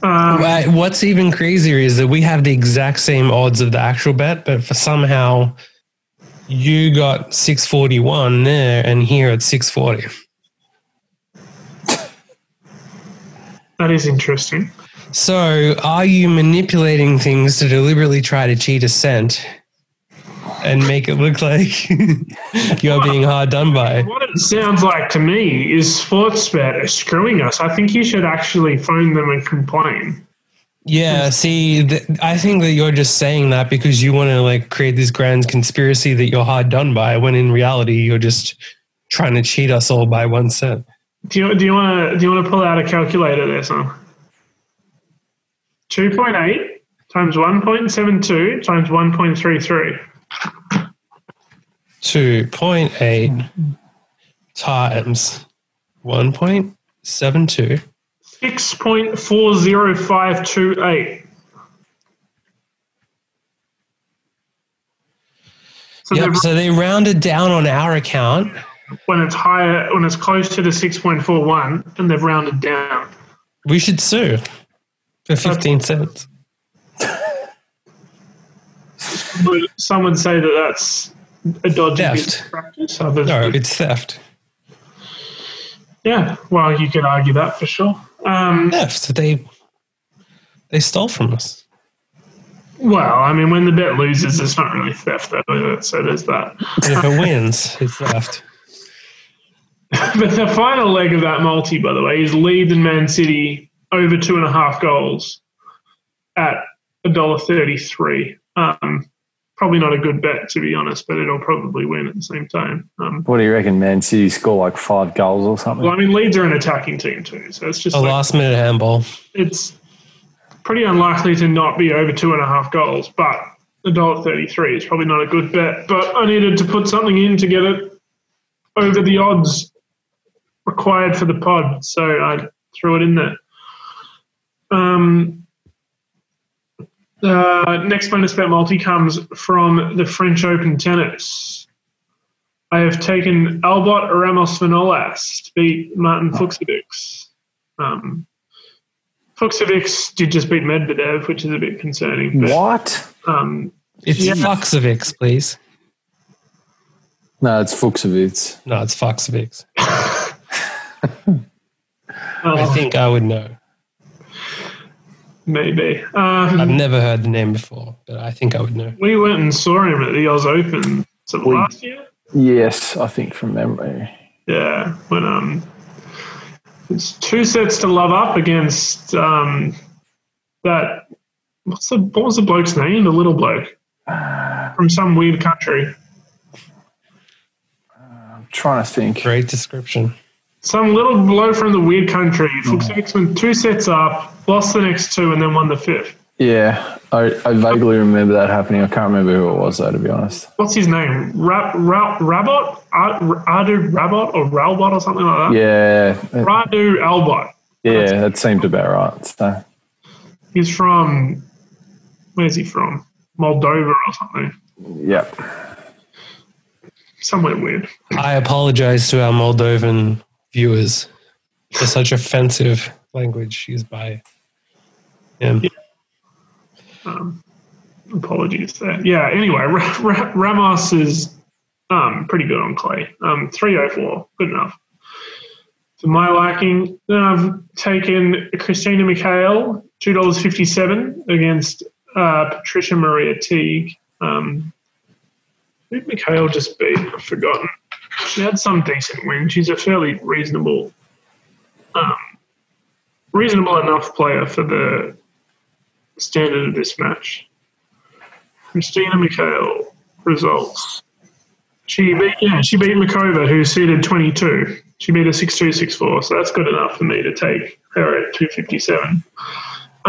Um, what's even crazier is that we have the exact same odds of the actual bet, but for somehow you got 641 there and here at 640. that is interesting. So are you manipulating things to deliberately try to cheat a cent and make it look like you're being hard done by? What it sounds like to me is Sportsbet are screwing us. I think you should actually phone them and complain. Yeah, see, th- I think that you're just saying that because you want to like create this grand conspiracy that you're hard done by, when in reality you're just trying to cheat us all by one cent. Do you do you want to do you want to pull out a calculator there, son? Two point eight times one point seven two times one point three three. 2.8 times 1.72 Six point four zero five two eight. So Yep, so they rounded down on our account. when it's higher, when it's close to the six point four one, and they've rounded down. We should sue for 15 cents. Some would say that that's a dodgy Theft. practice. Others No, it's theft. yeah, well, you could argue that for sure. Um, Theft. They they stole from us. well, I mean, when the bet loses, it's not really theft, though. So there's that. And if it wins, it's theft. But the final leg of that multi, by the way, is Leeds and Man City over two and a half goals at a dollar thirty-three. Um, probably not a good bet, to be honest, but it'll probably win at the same time. Um, What do you reckon, Man City score like five goals or something? well, I mean, Leeds are an attacking team too, so it's just A like, last minute handball. it's pretty unlikely to not be over two and a half goals, but a dollar thirty-three is probably not a good bet. But I needed to put something in to get it over the odds required for the pod, so I threw it in there. Um, uh, next bonus bet multi comes from the French Open tennis. I have taken Albert Ramos Vinolas to beat Martin Fucsovics. Um, Fucsovics did just beat Medvedev, which is a bit concerning. But, What? um, It's Yeah. Foxovix, please. No, it's Fuxovic. No, it's Foxovix. I think I would know. Maybe. I've Um, never heard the name before, but I think I would know. we went and saw him at the Oz Open so We- last year. Yes, I think from memory. Yeah, when um, it's two sets to love up against um, that. What's the what was the bloke's name? The little bloke from some weird country. I'm trying to think. Great description. Some little blow from the weird country. Fuchs went two sets up, lost the next two, and then won the fifth. Yeah, I, I vaguely remember that happening. I can't remember who it was, though, to be honest. What's his name? Ra- Ra- Rabot? Ar- Adu Rabot or Ralbot or something like that? Yeah, it- Radu Albot. yeah, that seemed about right. So, He's from, where's he from? Moldova or something. Yep. Somewhere weird. I apologize to our Moldovan viewers for such offensive language used by him. Um, apologies there. Yeah, anyway, Ra- Ra- Ramos is um, pretty good on clay. Um, 304, good enough. For my liking, then I've taken Christina Mikhail, $2.57 against uh, Patricia Maria Teague. Um, who Mikhail just beat? I've forgotten. She had some decent win. She's a fairly reasonable, um, reasonable enough player for the standard of this match. Christina Mikhail results. She beat yeah, she beat Makova, who seeded twenty two. She beat a six two six four, so that's good enough for me to take her at two fifty seven.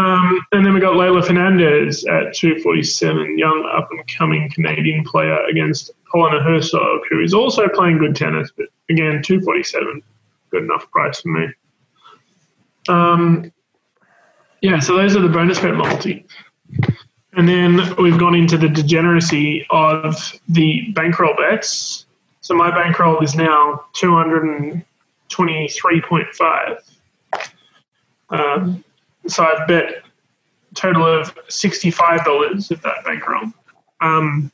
Um, and then we got Leylah Fernandez at 247, young up and coming Canadian player against Helena Hercog, who is also playing good tennis, but again, 247, good enough price for me. Um, yeah, so those are the bonus bet multi. And then we've gone into the degeneracy of the bankroll bets. So my bankroll is now 223.5. Um, so I've bet a total of $65 of that bankroll. Um,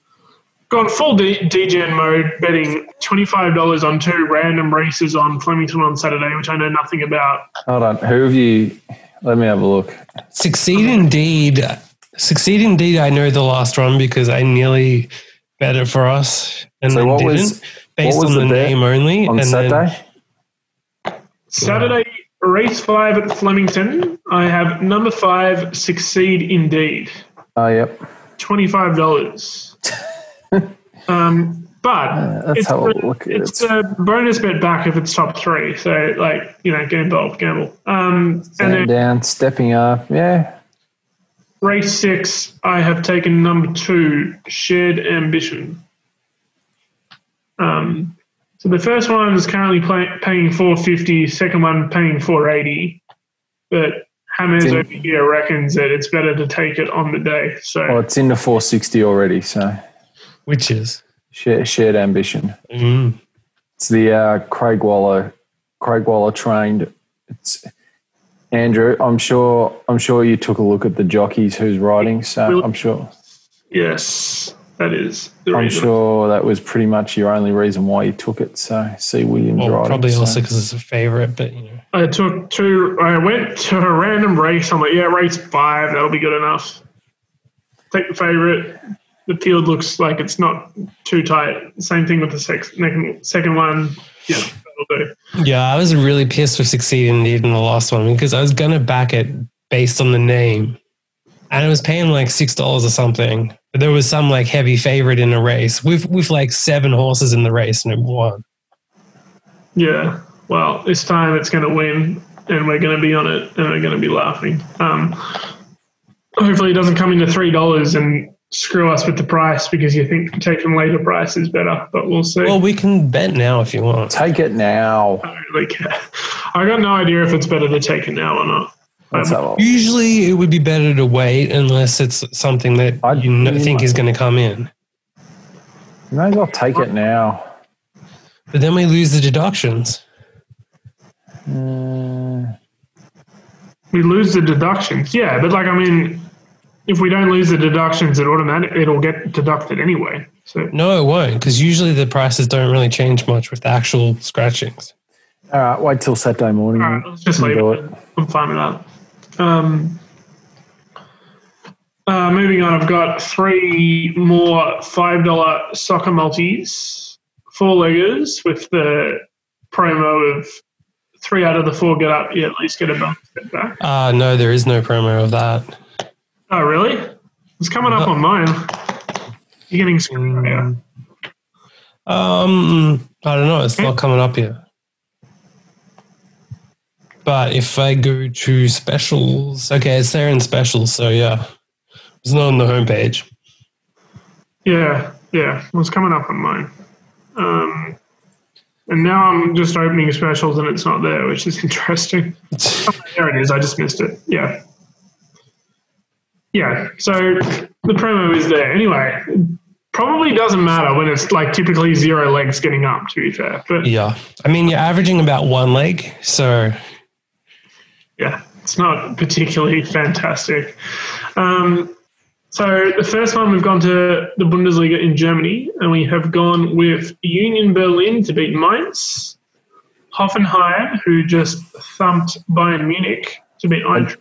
gone full D- DGen mode, betting $25 on two random races on Flemington on Saturday, which I know nothing about. Hold on. Who have you? Let me have a look. Succeed indeed. Succeed indeed. I know the last one because I nearly bet it for us and So then what didn't, was- based what was on the the name only. On and then- Saturday? Race five at Flemington. I have number five, Succeed Indeed. Oh, yep. twenty-five dollars. um, but let's it's, a look at it's it. a bonus bet back if it's top three. So, like you know, get involved, gamble. Um, and then down, stepping up. Yeah. race six, I have taken number two, Shared Ambition. Um, so the first one is currently play, paying four fifty. Second one paying four eighty. But Hammers in- over here reckons that it's better to take it on the day. So. Well, it's into 460 already. So which is shared, shared ambition. mm, It's the uh, Craig Waller, Craig Waller trained. It's Andrew. I'm sure. I'm sure you took a look at the jockeys who's riding. So I'm sure. Yes, that is the I'm reason. sure that was pretty much your only reason why you took it. So see Williams well, riding. probably so. also because it's a favorite, but you know. I took two. I went to a random race. I'm like, yeah, race five. That'll be good enough. Take the favorite. The field looks like it's not too tight. Same thing with the sex, second, second one. Yeah, that'll do. Yeah, I was really pissed with succeeding indeed in the last one because I was gonna back it based on the name, and it was paying like six dollars or something. But there was some like heavy favorite in the race with with like seven horses in the race and it won. Yeah. Well, this time it's going to win, and we're going to be on it, and we're going to be laughing. Um, hopefully, it doesn't come into three dollars and screw us with the price because you think taking later price is better. But we'll see. Well, we can bet now if you want. Take it now. I don't really care. I got no idea if it's better to take it now or not. Let's have a look. Usually, it would be better to wait unless it's something that I'd- you kn- you think is going to come in. You may as well take it now. But then we lose the deductions. Uh, We lose the deductions, yeah, but like I mean, if we don't lose the deductions, it automatic it'll get deducted anyway. So No, it won't, because usually the prices don't really change much with the actual scratchings. all right, wait till Saturday morning. all right, let's just leave do it. I'm fine with that. Um, uh, moving on, I've got three more five dollar soccer multis, four leggers with the promo of three out of the four get up. You at least get a bonus back. Uh, no, there is no promo of that. Oh, really? It's coming up on mine. You're getting screwed here. Um, I don't know. It's not coming up yet. But if I go to specials, okay, it's there in specials. So yeah, it's not on the homepage. Yeah, yeah. It was coming up on mine. Um, and now I'm just opening specials and it's not there, which is interesting. There it is. I just missed it. Yeah. Yeah. So the promo is there. Anyway, probably doesn't matter when it's like typically zero legs getting up, to be fair. But Yeah, I mean you're averaging about one leg, so yeah, it's not particularly fantastic. Um, so the first one we've gone to the Bundesliga in Germany, and we have gone with Union Berlin to beat Mainz, Hoffenheim, who just thumped Bayern Munich to beat Eintracht.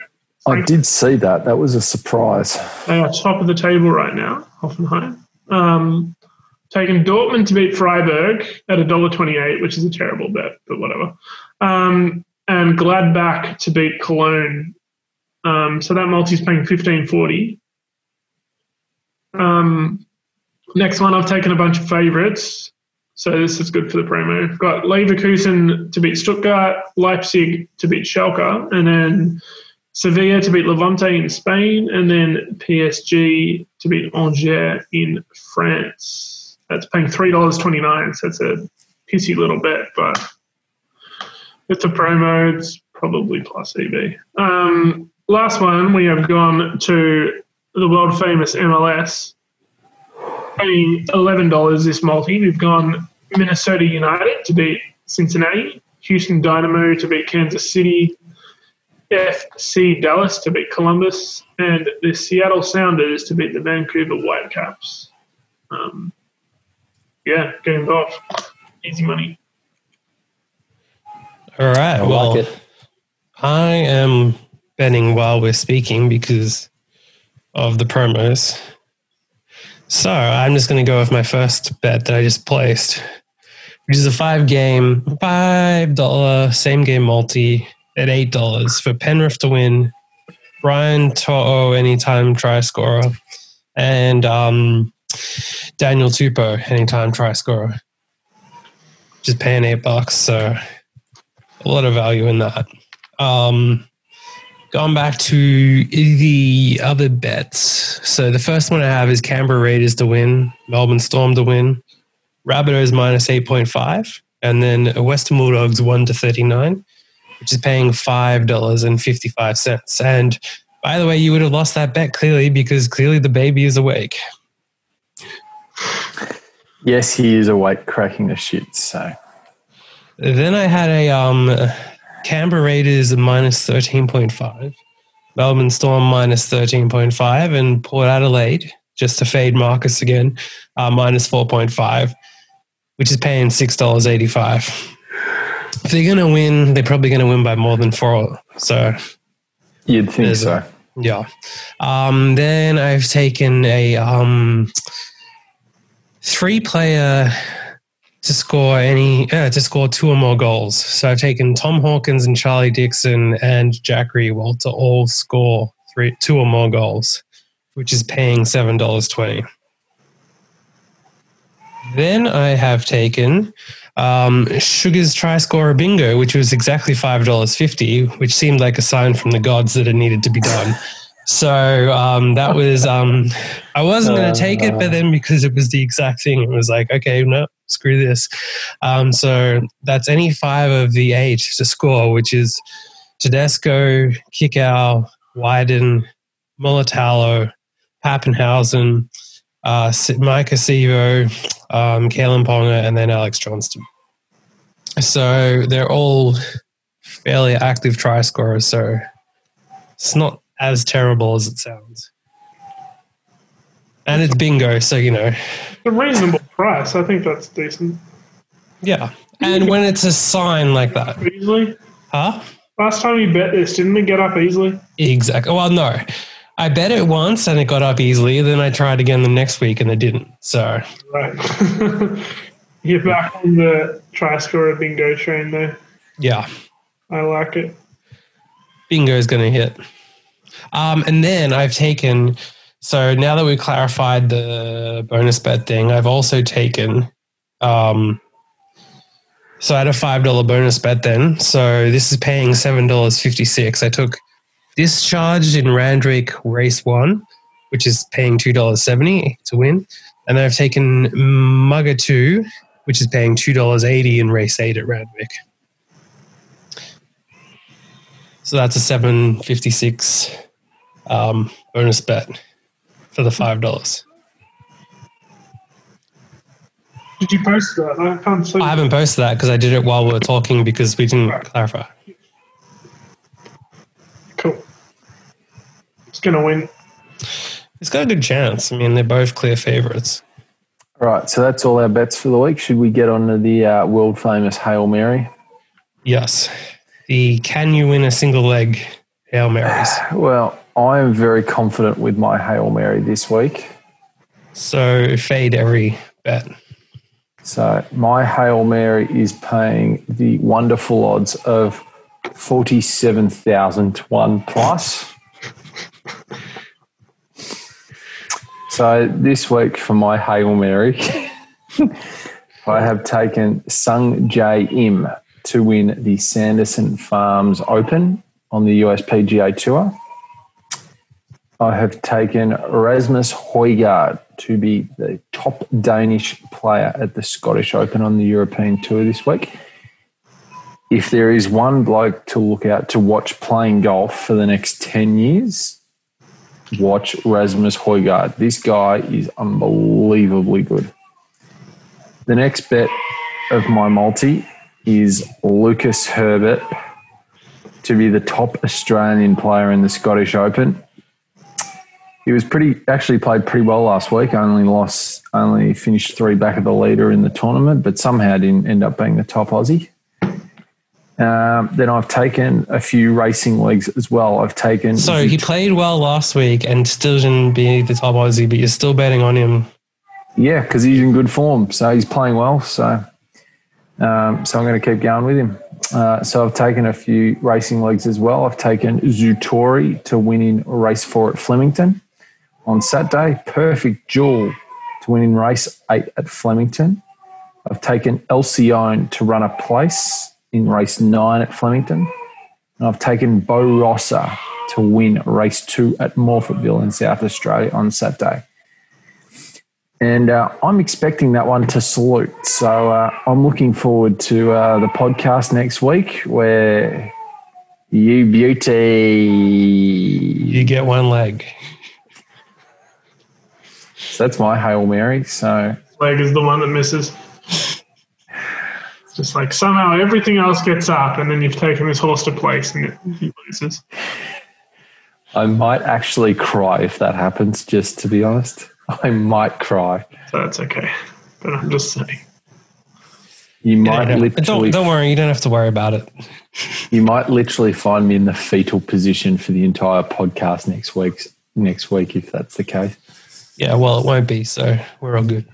I did see that. That was a surprise. They are top of the table right now, Hoffenheim. Um, taking Dortmund to beat Freiburg at $1.28, which is a terrible bet, but whatever. Um, and Gladbach to beat Cologne. Um, so that multi's paying 1540. Um, next one, I've taken a bunch of favourites. So this is good for the promo. I've got Leverkusen to beat Stuttgart, Leipzig to beat Schalke, and then Sevilla to beat Levante in Spain, and then PSG to beat Angers in France. That's paying three dollars twenty nine. So it's a pissy little bet, but with a promo, it's probably plus EV. Um, last one, we have gone to the world famous MLS, paying eleven dollars this multi. We've gone Minnesota United to beat Cincinnati, Houston Dynamo to beat Kansas City, FC Dallas to beat Columbus, and the Seattle Sounders to beat the Vancouver Whitecaps. Um, yeah, get involved. Easy money. All right. I well, like. I am betting while we're speaking because of the promos. So I'm just going to go with my first bet that I just placed, which is a five game, $5 same game multi at $8 for Penrith to win, Brian To'o anytime try scorer, and um, Daniel Tupou anytime try scorer. Just paying eight bucks. So a lot of value in that. Um, going back to the other bets. So the first one I have is Canberra Raiders to win, Melbourne Storm to win, Rabbitohs minus 8.5, and then Western Bulldogs 1 to 39, which is paying $5.55. And by the way, you would have lost that bet clearly because clearly the baby is awake. Yes, he is awake cracking the shits. So Then I had a um, Canberra Raiders minus 13.5, Melbourne Storm minus 13.5, and Port Adelaide, just to fade Marcus again, uh, minus 4.5, which is paying $6.85. If they're going to win, they're probably going to win by more than four. So, you'd think so. yeah. Um, then I've taken a um, three player to score any uh, to score two or more goals. So I've taken Tom Hawkins and Charlie Dixon and Jack Riewoldt to all score three two or more goals, which is paying seven dollars twenty. Then I have taken um, Sugar's try scorer bingo, which was exactly five dollars fifty, which seemed like a sign from the gods that it needed to be done. So um, that was um, I wasn't going to take it, but then because it was the exact thing, it was like okay, no, screw this. Um, so that's any five of the eight to score, which is Tedesco, Kikau, Wighton, Mulitalo, Papenhuyzen, uh, Maika Sivo, um, Kalyn Ponga, and then Alex Johnston. So they're all fairly active try scorers. So it's not as terrible as it sounds. And it's bingo, so you know, It's a reasonable price. I think that's decent. yeah. And when it's a sign like that, Easily. huh? Last time you bet this, didn't it get up easily? Exactly. Well, no. I bet it once and it got up easily. Then I tried again the next week and it didn't. So Right. You're back on the try scorer bingo train there. yeah, I like it. bingo is going to hit. Um, and then I've taken. So now that we've clarified the bonus bet thing, I've also taken. Um, so I had a five dollar bonus bet then. So this is paying seven dollars fifty six. I took discharged in Randwick race one, which is paying two dollars seventy to win, and then I've taken Mugger two, which is paying two dollars eighty in race eight at Randwick. So that's a seven fifty six um, bonus bet for the five dollars. Did you post that? I can't see. I haven't posted that because I did it while we were talking because we didn't Right. clarify. Cool. It's gonna win. It's got a good chance. I mean, they're both clear favorites. All right, so that's all our bets for the week. Should we get on to the uh, world famous Hail Mary? Yes. The can you win a single leg Hail Marys? Well, I am very confident with my Hail Mary this week. So fade every bet. So my Hail Mary is paying the wonderful odds of 47,000 to 1 plus. So this week for my Hail Mary, I have taken Sungjae Im to win the Sanderson Farms Open on the USPGA Tour. I have taken Rasmus Højgaard to be the top Danish player at the Scottish Open on the European Tour this week. If there is one bloke to look out to watch playing golf for the next 10 years, watch Rasmus Højgaard. This guy is unbelievably good. The next bet of my multi is Lucas Herbert to be the top Australian player in the Scottish Open. He was pretty actually played pretty well last week. Only lost, only finished three back of the leader in the tournament, but somehow didn't end up being the top Aussie. Um, then I've taken a few racing legs as well. I've taken So he played well last week and still didn't be the top Aussie, but you're still betting on him. Yeah, because he's in good form. So he's playing well. So, um, so I'm going to keep going with him. Uh, so I've taken a few racing legs as well. I've taken Zutori to win in race four at Flemington on Saturday. Perfect jewel to win in race eight at Flemington. I've taken Alcyone to run a place in race nine at Flemington. And I've taken Bo Rossa to win race two at Morphettville in South Australia on Saturday. And uh, I'm expecting that one to salute. So uh, I'm looking forward to uh, the podcast next week where you beauty. You get one leg. So that's my Hail Mary. So Leg is the one that misses. It's just like somehow everything else gets up, and then you've taken this horse to place, and it, he loses. I might actually cry if that happens, just to be honest. I might cry. So that's okay. But I'm just saying. You might don't, literally don't, don't worry, you don't have to worry about it. you might literally find me in the fetal position for the entire podcast next week's next week if that's the case. Yeah, well, it won't be, so we're all good.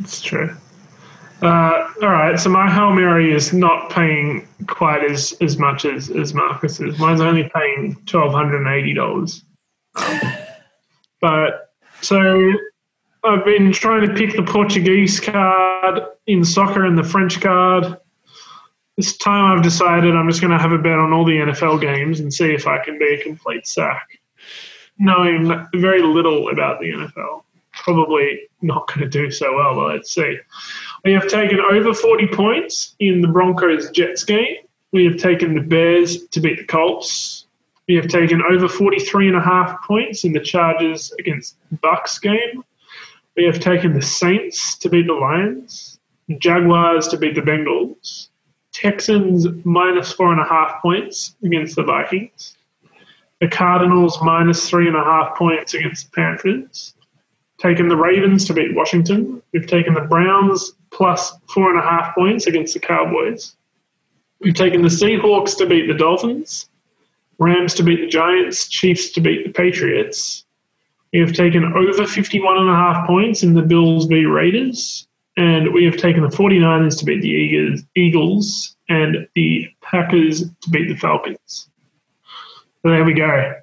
It's true. Uh, all right, so my Hail Mary is not paying quite as, as much as, as Marcus's. Mine's only paying $1,280. but so I've been trying to pick the Portuguese card in soccer and the French card. This time I've decided I'm just going to have a bet on all the NFL games and see if I can be a complete sack. Knowing very little about the NFL. Probably not going to do so well, but let's see. We have taken over 40 points in the Broncos Jets game. We have taken the Bears to beat the Colts. We have taken over 43 and a half points in the Chargers against Bucks game. We have taken the Saints to beat the Lions, Jaguars to beat the Bengals, Texans minus four and a half points against the Vikings, the Cardinals minus three and a half points against the Panthers, taken the Ravens to beat Washington. We've taken the Browns plus four and a half points against the Cowboys. We've taken the Seahawks to beat the Dolphins, Rams to beat the Giants, Chiefs to beat the Patriots. We have taken over 51 and a half points in the Bills v Raiders, and we have taken the 49ers to beat the Eagles, Eagles and the Packers to beat the Falcons. So there we go.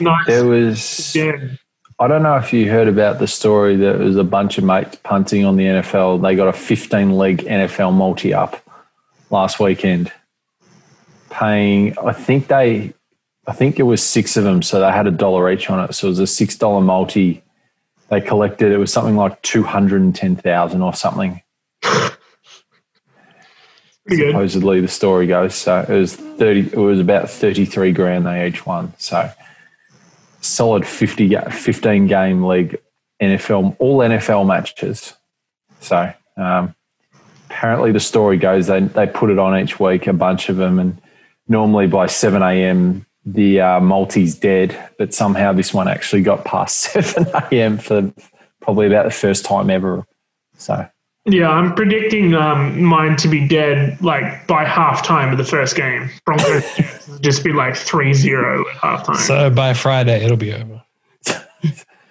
Nice. There was Yeah. I don't know if you heard about the story that was a bunch of mates punting on the NFL. They got a 15 leg NFL multi up last weekend, paying, I think they, I think it was six of them. So they had a dollar each on it. So it was a $6 multi. They collected, it was something like 210,000 or something. Supposedly the story goes. So it was thirty. It was about thirty three grand they each won. So solid 50, 15 game league NFL, all NFL matches. So um, apparently the story goes they they put it on each week, a bunch of them, and normally by seven a.m. the uh, multi's dead, but somehow this one actually got past seven a.m. for probably about the first time ever. So. Yeah, I'm predicting um, mine to be dead like by halftime of the first game. Broncos just be like 3-0 at halftime. So by Friday, it'll be over.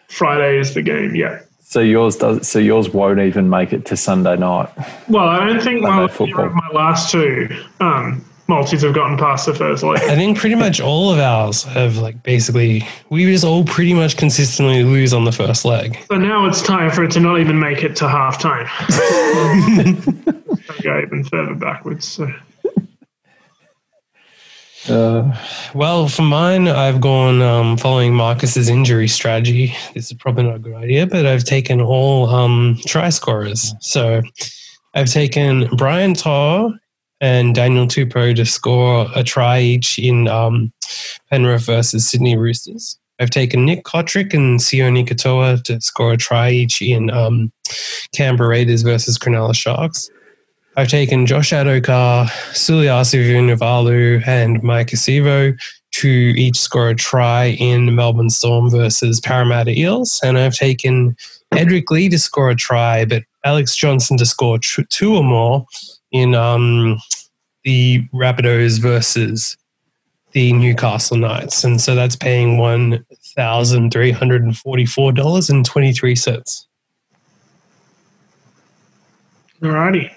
Friday is the game. Yeah. So yours does. So yours won't even make it to Sunday night. Well, I don't think my, football. my last two um, multis have gotten past the first leg. I think pretty much all of ours have like basically we just all pretty much consistently lose on the first leg. So now it's time for it to not even make it to half halftime. go even further backwards. So. Uh, Well, for mine, I've gone um, following Marcus's injury strategy. This is probably not a good idea, but I've taken all um, try scorers. So I've taken Brian To'o and Daniel Tupou to score a try each in um, Penrith versus Sydney Roosters. I've taken Nick Cotric and Sione Katoa to score a try each in um, Canberra Raiders versus Cronulla Sharks. I've taken Josh Addo-Carr, Suliasi Vunivalu, and Maika Sivo to each score a try in Melbourne Storm versus Parramatta Eels. And I've taken Edrick Lee to score a try, but Alex Johnston to score two or more in um, the Rapidos versus the Newcastle Knights. And so that's paying $1,344.23. Alrighty.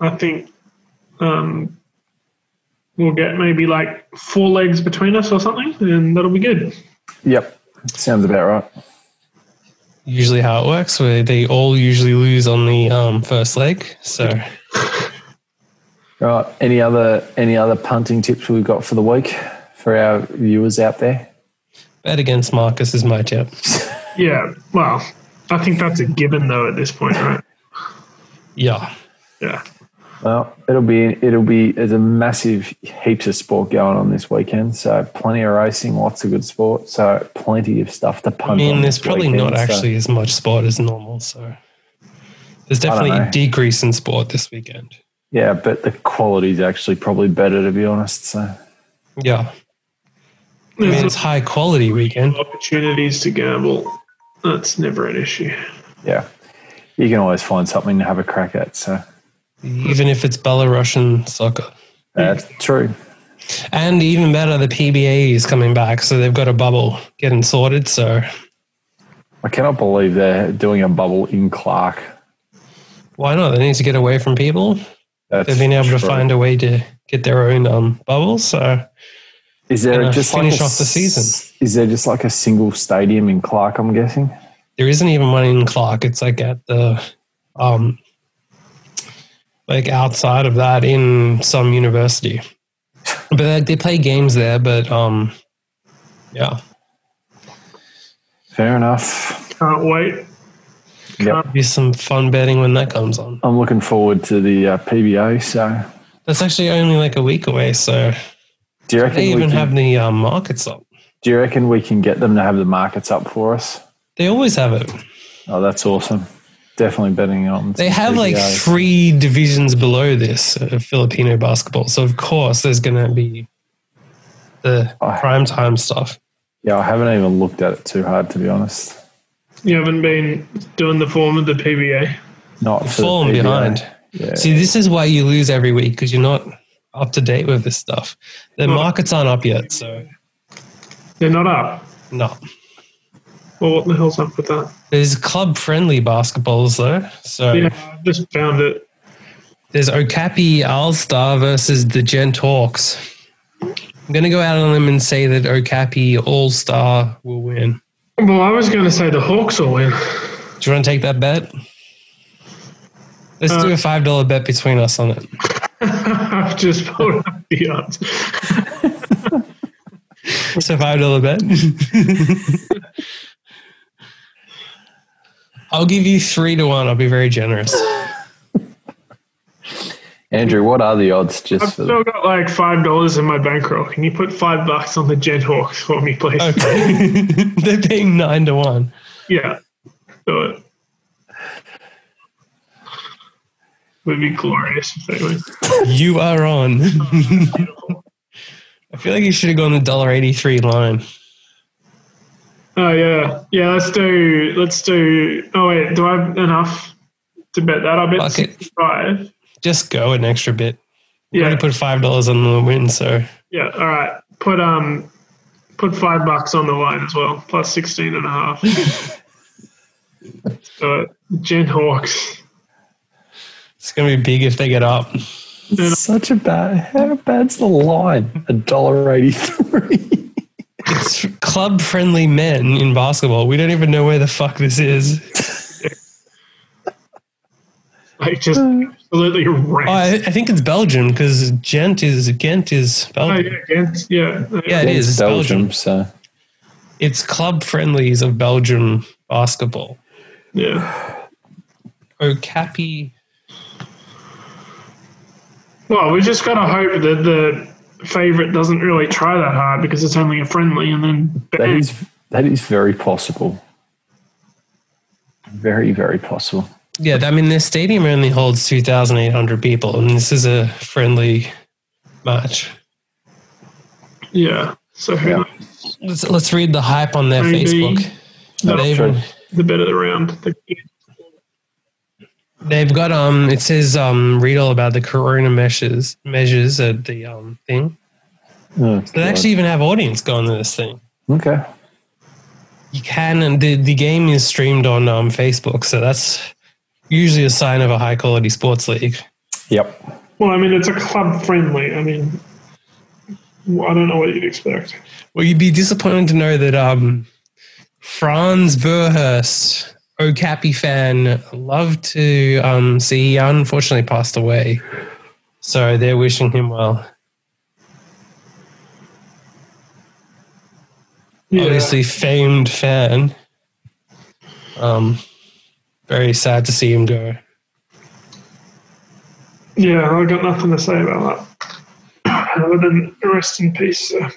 I think um, we'll get maybe like four legs between us or something, and that'll be good. yep, sounds about right. Usually how it works, where they all usually lose on the um, first leg. So Right. Any other any other punting tips we've got for the week for our viewers out there? bet against Marcus is my tip. Yeah. Well, I think that's a given though at this point, right? Yeah. Yeah. Well, it'll be it'll be there's a massive heaps of sport going on this weekend. So plenty of racing, lots of good sport. So plenty of stuff to punt. I mean, on there's probably weekend, not so- actually as much sport as normal. So there's definitely a decrease in sport this weekend. Yeah, but the quality's actually probably better to be honest. So Yeah. I mean, it's high quality weekend. opportunities to gamble. That's never an issue. yeah, you can always find something to have a crack at. So Even if it's Belarusian soccer. that's true. And even better, the PBA is coming back. So they've got a bubble getting sorted. So I cannot believe they're doing a bubble in Clark. why not? They need to get away from people. That's They've been able to find a way to get their own um, bubbles. So Is there and, uh, just finish like a off the season. Is there just like a single stadium in Clark? I'm guessing. there isn't even one in Clark. It's like at the, um, like outside of that in some university. But they, they play games there. But um, yeah, Fair enough. Can't wait. Yep. be some fun betting when that comes on. I'm looking forward to the uh, PBA. So, That's actually only like a week away. So do you reckon they we even can, have the um, markets up. Do you reckon we can get them to have the markets up for us? They always have it. Oh, that's awesome. Definitely betting on. They have like three divisions below this uh, Filipino basketball. So of course there's going to be the Oh. prime time stuff. Yeah, I haven't even looked at it too hard to be honest. You haven't been doing the form of the PBA. Not for the Falling PBA. behind. Yeah. See, this is why you lose every week because you're not up to date with this stuff. The Well- markets aren't up yet, so They're not up. no. Well, what the hell's up with that? There's club friendly basketballs though. So Yeah, I just found it. there's Okapi Aalstar versus the Gent Hawks. I'm gonna go out on them and say that Okapi Aalstar will win. Well, I was going to say the Hawks will win. Do you want to take that bet? Let's do a uh, five dollar bet between us on it. I've just pulled up the odds. It's a five dollar bet. I'll give you three to one. I'll be very generous. Andrew, what are the odds Just I've just still got like five dollars in my bankroll. Can you put five bucks on the Gent Hawks for me, please? Okay. They're paying nine to one. Yeah, do it. Would be glorious if they win. You are on. I feel like you should have gone the dollar eighty three line. Oh yeah, yeah. Let's do. Let's do. Oh wait, do I have enough to bet that? I bet Fuck sixty-five. Just go an extra bit. You Yeah, already put five dollars on the win, so yeah. All right. Put um, put five bucks on the line as well, plus sixteen and a half. so Gent Hawks. it's gonna be big if they get up. such a bad? How bad's the line? A dollar eighty three. It's club friendly men in basketball. We don't even know where the fuck this is. Like just hmm. absolutely Oh. I, I think it's Belgium because Gent is Ghent is Oh, Belgium. yeah, against, yeah. Yeah, it is. It's Belgium. So It's club friendlies of Belgium basketball. Yeah. Oh, Okapi. Well, we're just got to hope that the favourite doesn't really try that hard because it's only a friendly and then that bang. is that is very possible. Very, very possible. Yeah, I mean, this stadium only holds 2,800 people, and this is a friendly match. Yeah. So who Yeah. knows? Let's, let's read the hype on their Maybe. Facebook. That's They've, true. the better the round. The, they've got um. It says um. Read all about the corona measures measures at the um thing. Oh, They actually even have audience going to this thing. okay. You can, and the the game is streamed on um Facebook, so that's usually a sign of a high quality sports league. Yep. well, I mean, it's a club friendly. I mean, I don't know what you'd expect. Well, you'd be disappointed to know that um, Franz Verhurst, Okapi fan, loved to um, see. He unfortunately passed away, so they're wishing him well. Yeah. Obviously, famed fan. Um, very sad to see him go. Yeah, I've got nothing to say about that. Other than rest in peace. So.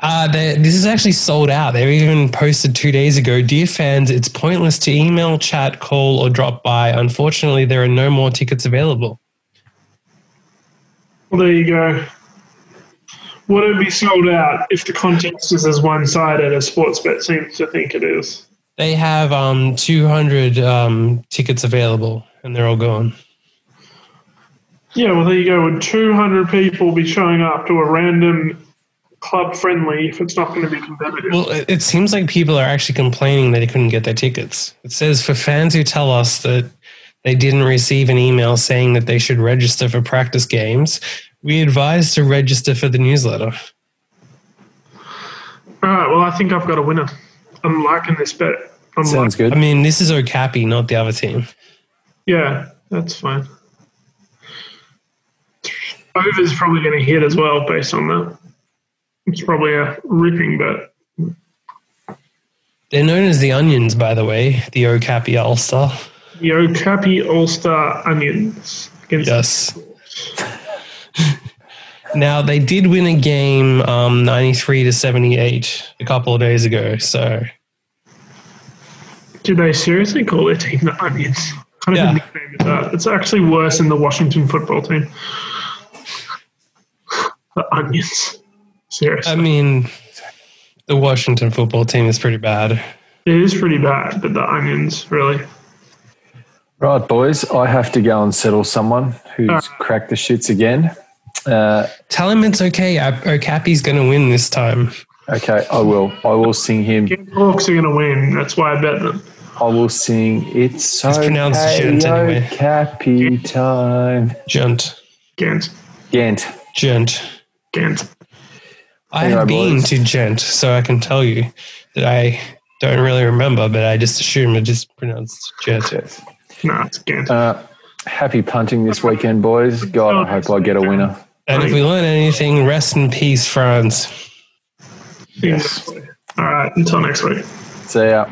Uh, this is actually sold out. They even posted two days ago Dear fans, it's pointless to email, chat, call, or drop by. Unfortunately, there are no more tickets available. Well, there you go. Would it be sold out if the contest is as one sided as Sportsbet seems to think it is? They have um, 200 um, tickets available, and they're all gone. Yeah, well, there you go. Would 200 people be showing up to a random club friendly if it's not going to be competitive? Well, it, it seems like people are actually complaining that they couldn't get their tickets. It says for fans who tell us that they didn't receive an email saying that they should register for practice games, we advise to register for the newsletter. All right, well, I think I've got a winner. I'm liking this bet. I'm Sounds like, good. I mean, this is Okapi, not the other team. yeah, that's fine. Over's probably going to hit as well based on that. It's probably a ripping bet. They're known as the Onions, by the way, the Okapi Aalstar. The Okapi Aalstar Onions. Yes. now, they did win a game um, 93 to 78 a couple of days ago. So, Did they seriously call their team the Onions? Kind of Yeah. a nickname is that? It's actually worse than the Washington football team. the Onions. Seriously. I mean, the Washington football team is pretty bad. it is pretty bad, but the Onions, really. Right, boys. I have to go and settle someone who's Uh. cracked the shits again. Uh, Tell him it's okay. Uh, Okapi's going to win this time. okay, I will. I will sing him. Hawks are going to win. That's why I bet them. I will sing. It's so It's pronounced gent anyway. Cappy time. Gent. Gent. Gent. Gent. Gent. I Anyway, have been boys. to Gent, so I can tell you that I don't really remember, but I just assume it just pronounced Gent. Yes. No, it's Gent. Uh, happy punting this weekend, boys. God, I hope I get a winner. And if we learn anything, rest in peace, France. All right. Until next week. See ya.